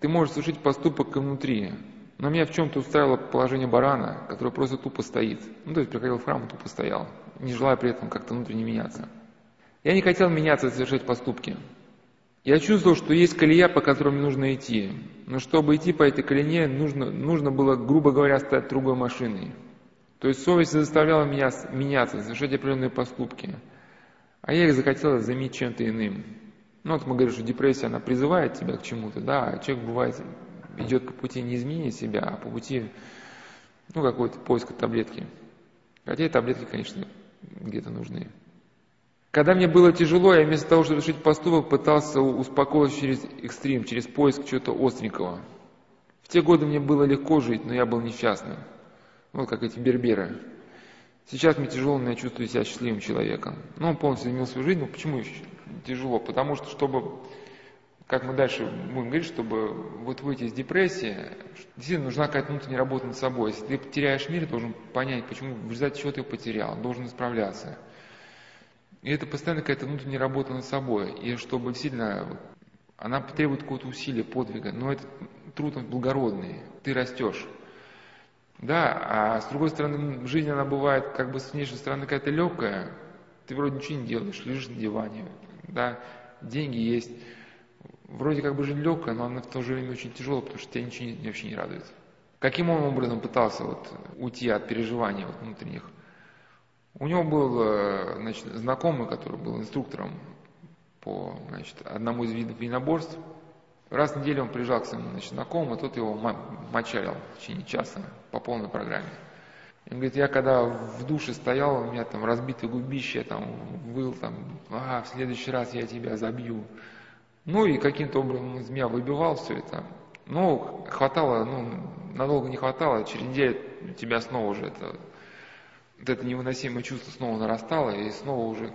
S1: Ты можешь совершить поступок и внутри. Но меня в чем-то устраивало положение барана, который просто тупо стоит. Ну, то есть приходил в храм и тупо стоял, не желая при этом как-то внутренне меняться. Я не хотел меняться и совершать поступки. Я чувствовал, что есть колея, по которой нужно идти. Но чтобы идти по этой колее, нужно, нужно было, грубо говоря, стать другой машиной. То есть совесть заставляла меня меняться, совершать определенные поступки. А я их захотел заменить чем-то иным. Ну вот мы говорим, что депрессия, она призывает тебя к чему-то, да, а человек бывает идет по пути не изменения себя, а по пути, ну, какой-то поиска таблетки. Хотя и таблетки, конечно, где-то нужны. Когда мне было тяжело, я вместо того, чтобы решить поступок, пытался успокоиться через экстрим, через поиск чего-то остренького. В те годы мне было легко жить, но я был несчастным. Вот как эти берберы. Сейчас мне тяжело, но я чувствую себя счастливым человеком. Ну, он полностью изменил свою жизнь. Ну, почему тяжело? Потому что, чтобы, как мы дальше будем говорить, чтобы вот выйти из депрессии, действительно нужна какая-то внутренняя работа над собой. Если ты потеряешь мир, должен понять, почему, в результате чего ты его потерял, должен исправляться. И это постоянно какая-то внутренняя работа над собой. И чтобы сильно... Она требует какого-то усилия, подвига. Но этот труд благородный. Ты растешь. Да, а с другой стороны, жизнь, она бывает как бы с внешней стороны какая-то легкая. Ты вроде ничего не делаешь, лежишь на диване. Да, деньги есть. Вроде как бы жизнь легкая, но она в то же время очень тяжелая, потому что тебя ничего вообще не радует. Каким он образом пытался вот уйти от переживаний вот внутренних? У него был э, значит, знакомый, который был инструктором по значит, одному из видов единоборств. Раз в неделю он приезжал к своему значит, знакомому, тот его мочалил в течение часа по полной программе. Он говорит, я когда в душе стоял, у меня там разбитые губище, я там выл, там, а, в следующий раз я тебя забью. Ну и каким-то образом из меня выбивал все это. Ну, хватало, ну, надолго не хватало, через неделю тебя снова уже это вот это невыносимое чувство снова нарастало, и снова уже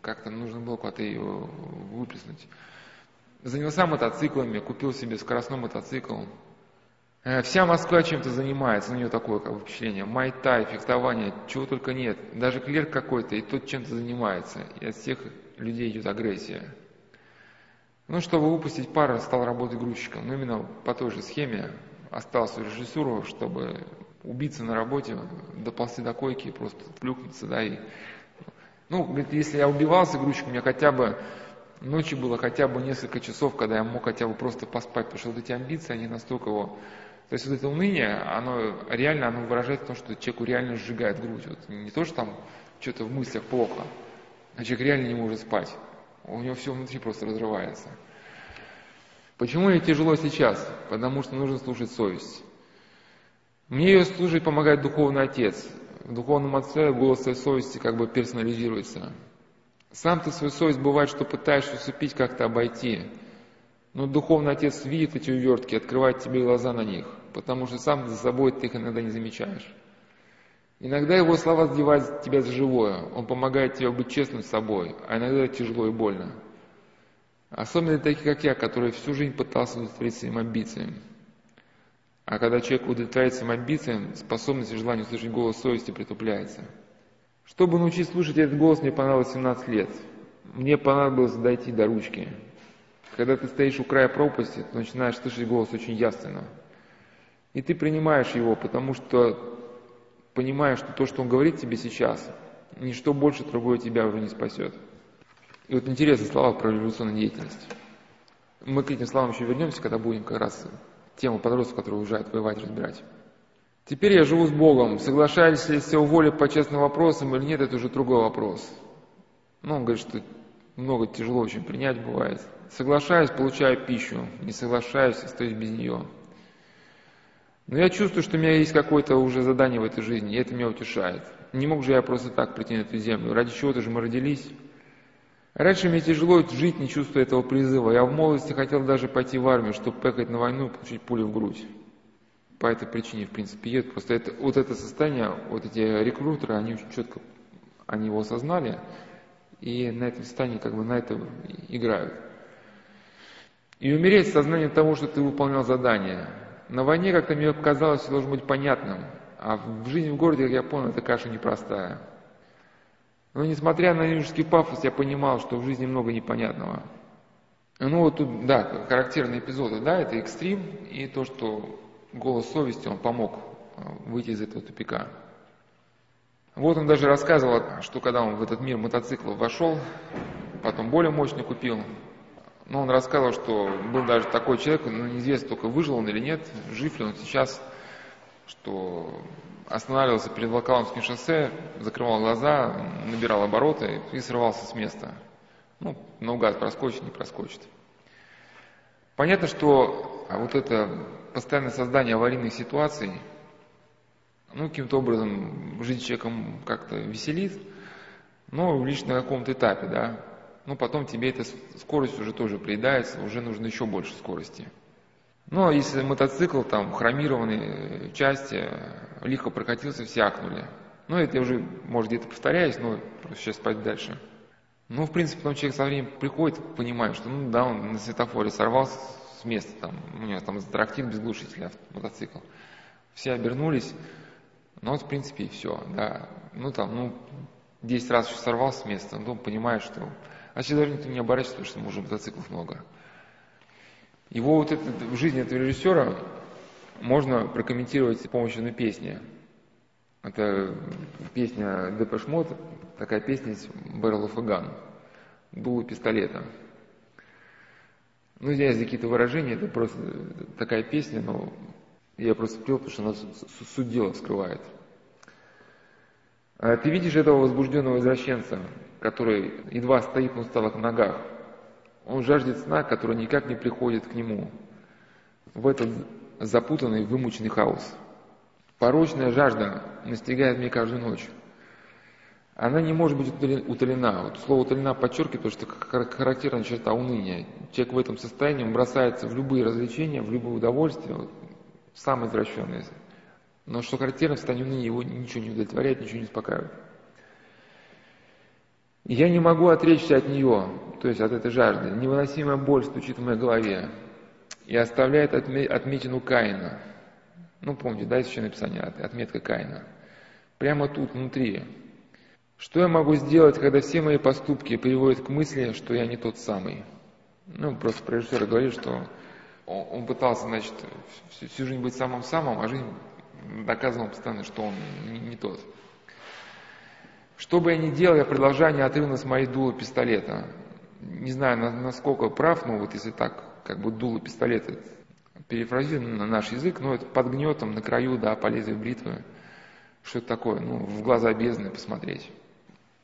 S1: как-то нужно было куда-то ее выплеснуть. Занялся мотоциклами, купил себе скоростной мотоцикл. Э, вся Москва чем-то занимается, у нее такое как впечатление. Майтай, фехтование, чего только нет. Даже клерк какой-то, и тот чем-то занимается. И от всех людей идет агрессия. Ну, чтобы выпустить пар, стал работать грузчиком. Ну, именно по той же схеме остался режиссуру, чтобы убиться на работе, доползти до койки, просто плюхнуться, да, и... Ну, говорит, если я убивался грузчиком, меня хотя бы ночью было хотя бы несколько часов, когда я мог хотя бы просто поспать, потому что вот эти амбиции, они настолько его... То есть вот это уныние, оно реально, оно выражает в том, что человеку реально сжигает грудь. Вот не то, что там что-то в мыслях плохо, а человек реально не может спать. У него все внутри просто разрывается. Почему мне тяжело сейчас? Потому что нужно слушать совесть. Мне ее служит помогает духовный отец. В духовном отце голос совести как бы персонализируется. Сам ты свою совесть бывает, что пытаешься усыпить, как-то обойти. Но духовный отец видит эти увертки, открывает тебе глаза на них, потому что сам за собой ты их иногда не замечаешь. Иногда его слова задевают тебя за живое, он помогает тебе быть честным с собой, а иногда это тяжело и больно. Особенно для таких, как я, который всю жизнь пытался удовлетворить своим амбициям. А когда человек удовлетворяет своим амбициям, способность и желание услышать голос совести притупляется. Чтобы научиться слушать этот голос, мне понадобилось 17 лет. Мне понадобилось дойти до ручки. Когда ты стоишь у края пропасти, ты начинаешь слышать голос очень ясно. И ты принимаешь его, потому что понимаешь, что то, что он говорит тебе сейчас, ничто больше другое тебя уже не спасет. И вот интересные слова про революционную деятельность. Мы к этим словам еще вернемся, когда будем как раз тему подростков, которые уезжают воевать, разбирать. Теперь я живу с Богом. Соглашаюсь ли его волей по честным вопросам или нет, это уже другой вопрос. Ну, он говорит, что много тяжело очень принять бывает. Соглашаюсь, получаю пищу. Не соглашаюсь, остаюсь без нее. Но я чувствую, что у меня есть какое-то уже задание в этой жизни, и это меня утешает. Не мог же я просто так прийти на эту землю. Ради чего-то же мы родились. Раньше мне тяжело жить, не чувствуя этого призыва. Я в молодости хотел даже пойти в армию, чтобы поехать на войну и получить пулю в грудь. По этой причине, в принципе, едут. Просто это, вот это состояние, вот эти рекрутеры, они очень четко они его осознали, и на этом состоянии как бы на это играют. И умереть с сознанием того, что ты выполнял задание. На войне как-то мне показалось, все должно быть понятным, а в жизни в городе, как я понял, это каша непростая. Но несмотря на юношеский пафос, я понимал, что в жизни много непонятного. Ну вот тут, да, характерные эпизоды, да, это экстрим и то, что голос совести, он помог э, выйти из этого тупика. Вот он даже рассказывал, что когда он в этот мир мотоциклов вошел, потом более мощный купил, но он рассказывал, что был даже такой человек, но неизвестно только выжил он или нет, жив ли он сейчас, что останавливался перед Волоколамским шоссе, закрывал глаза, набирал обороты и срывался с места. Ну, наугад проскочит, не проскочит. Понятно, что вот это постоянное создание аварийных ситуаций, ну, каким-то образом жизнь человеком как-то веселит, но лишь на каком-то этапе, да. Ну, потом тебе эта скорость уже тоже приедается, уже нужно еще больше скорости. Но если мотоцикл, там, хромированные части, лихо прокатился, все акнули. Ну, это я уже, может, где-то повторяюсь, но просто сейчас пойду дальше. Ну, в принципе, потом человек со временем приходит, понимает, что, ну, да, он на светофоре сорвался с места, там, у него там затрактил без глушителя мотоцикл. Все обернулись, ну, вот, в принципе, и все, да. Ну, там, ну, 10 раз еще сорвался с места, ну, понимаешь, что... А сейчас даже никто не оборачивается, потому что уже мотоциклов много. Его вот это, в жизни этого режиссера можно прокомментировать с помощью одной песни. Это песня Депеш Мод, такая песня из Barrel of a Gun, дуло пистолета. Ну, здесь какие-то выражения, это просто такая песня, но я просто пел, потому что она суть дела скрывает. А ты видишь этого возбужденного извращенца, который едва стоит на усталых ногах. Он жаждет сна, который никак не приходит к нему в этот запутанный, вымученный хаос. Порочная жажда настигает меня каждую ночь. Она не может быть утолена. Вот слово утолена подчеркивает, что характерная черта уныния. Человек в этом состоянии он бросается в любые развлечения, в любые удовольствия, вот, самые извращенные. Но что характерно, в состоянии уныния его ничего не удовлетворяет, ничего не успокаивает. я не могу отречься от нее, то есть от этой жажды. Невыносимая боль стучит в моей голове и оставляет отметину Каина. Ну, помните, да, еще написание, отметка Каина. Прямо тут, внутри. Что я могу сделать, когда все мои поступки приводят к мысли, что я не тот самый? Ну, просто про режиссера говорит, что он, он пытался, значит, всю, всю жизнь быть самым-самым, а жизнь доказывал постоянно, что он не, не тот. Что бы я ни делал, я продолжаю неотрывно моей дула пистолета. Не знаю, насколько прав, но вот если так, как бы дуло пистолета перефразирую на наш язык, но это под гнетом, на краю, да, по лезвию бритвы. Что это такое? Ну, в глаза бездны посмотреть.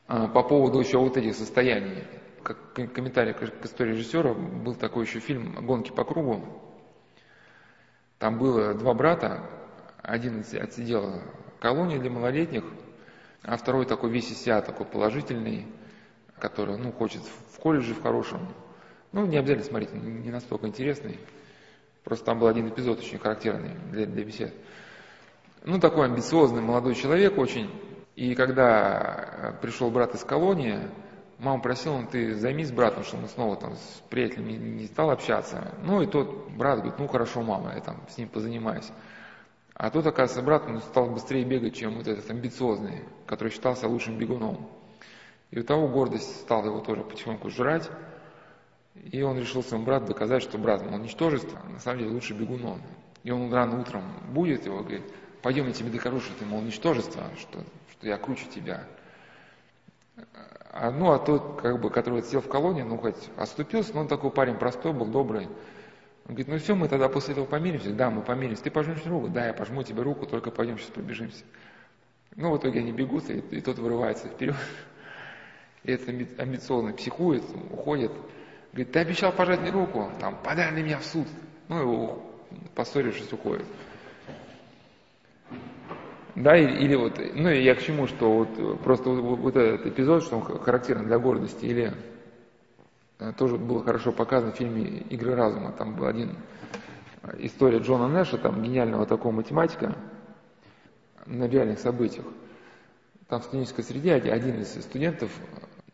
S1: А, по поводу еще вот этих состояний. Как комментарий к истории режиссера, был такой еще фильм «Гонки по кругу». Там было два брата, один отсидел колонию для малолетних, а второй такой весь из себя, такой положительный, который, ну, хочет в колледже в хорошем. Ну, не обязательно смотреть, не настолько интересный. Просто там был один эпизод очень характерный для, для бесед. Ну, такой амбициозный молодой человек очень. И когда э, пришел брат из колонии, мама просила, ну, ты займись братом, чтобы он снова там с приятелями не стал общаться. Ну, и тот брат говорит, ну, хорошо, мама, я там с ним позанимаюсь. А тот, оказывается, брат он стал быстрее бегать, чем вот этот амбициозный, который считался лучшим бегуном. И у того гордость стала его тоже потихоньку жрать. И он решил своему брату доказать, что брат, он ничтожество, а на самом деле лучше бегун он. И он рано утром будет его, говорит, пойдем я тебе докажу, что ты, мол, ничтожество, что, что я круче тебя. А, ну, а тот, как бы, который сел в колонии, ну, хоть оступился, но он такой парень простой был, добрый. Он говорит, ну все, мы тогда после этого помиримся. Да, мы помиримся. Ты пожмешь руку? Да, я пожму тебе руку, только пойдем сейчас пробежимся. Ну, в итоге они бегут, и, и тот вырывается вперед. И этот амбициозный психует, уходит. Говорит, ты обещал пожать мне руку, там, подай на меня в суд. Ну, его поссорившись, уходит. Да, или, или вот, ну я к чему, что вот просто вот, вот этот эпизод, что он характерен для гордости, или э, тоже было хорошо показано в фильме «Игры разума». Там был один э, история Джона Нэша, там гениального такого математика на реальных событиях. Там в студенческой среде один из студентов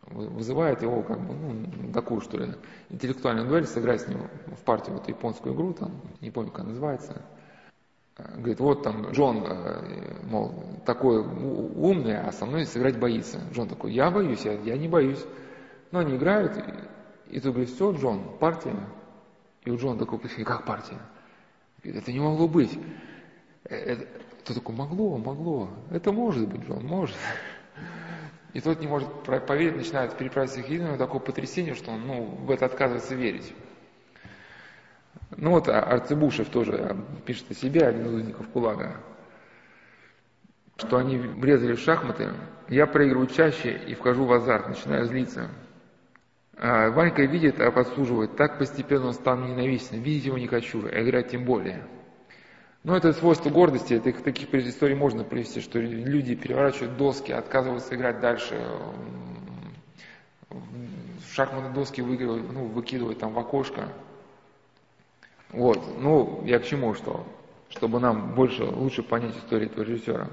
S1: вызывает его как бы, ну, такую, что ли, интеллектуальную дуэль, сыграть с ним в партию вот японскую игру, там, не помню, как называется. Говорит, вот там Джон, э, мол, такой умный, а со мной сыграть боится. Джон такой, я боюсь, я, я не боюсь. Но они играют, и, и ты говоришь, все, Джон, партия. И у Джона такой, как партия? Говорит, это не могло быть. Э, это, ты такой, могло, могло. Это может быть, Джон, может. И тот не может поверить, начинает переправить их единое такое потрясение, что он ну, в это отказывается верить. Ну вот а Арцебушев тоже пишет о себе, один из узников Кулага, что они врезали в шахматы, я проигрываю чаще и вхожу в азарт, начинаю злиться. А Ванька видит, а подслуживает, так постепенно он стал ненавистен, видеть его не хочу, а играть тем более. Ну, это свойство гордости, это, таких предысторий можно привести, что люди переворачивают доски, отказываются играть дальше, в шахматные доски выигрывают, ну, выкидывают там в окошко. Вот, ну, я к чему что? Чтобы нам больше, лучше понять историю этого режиссера.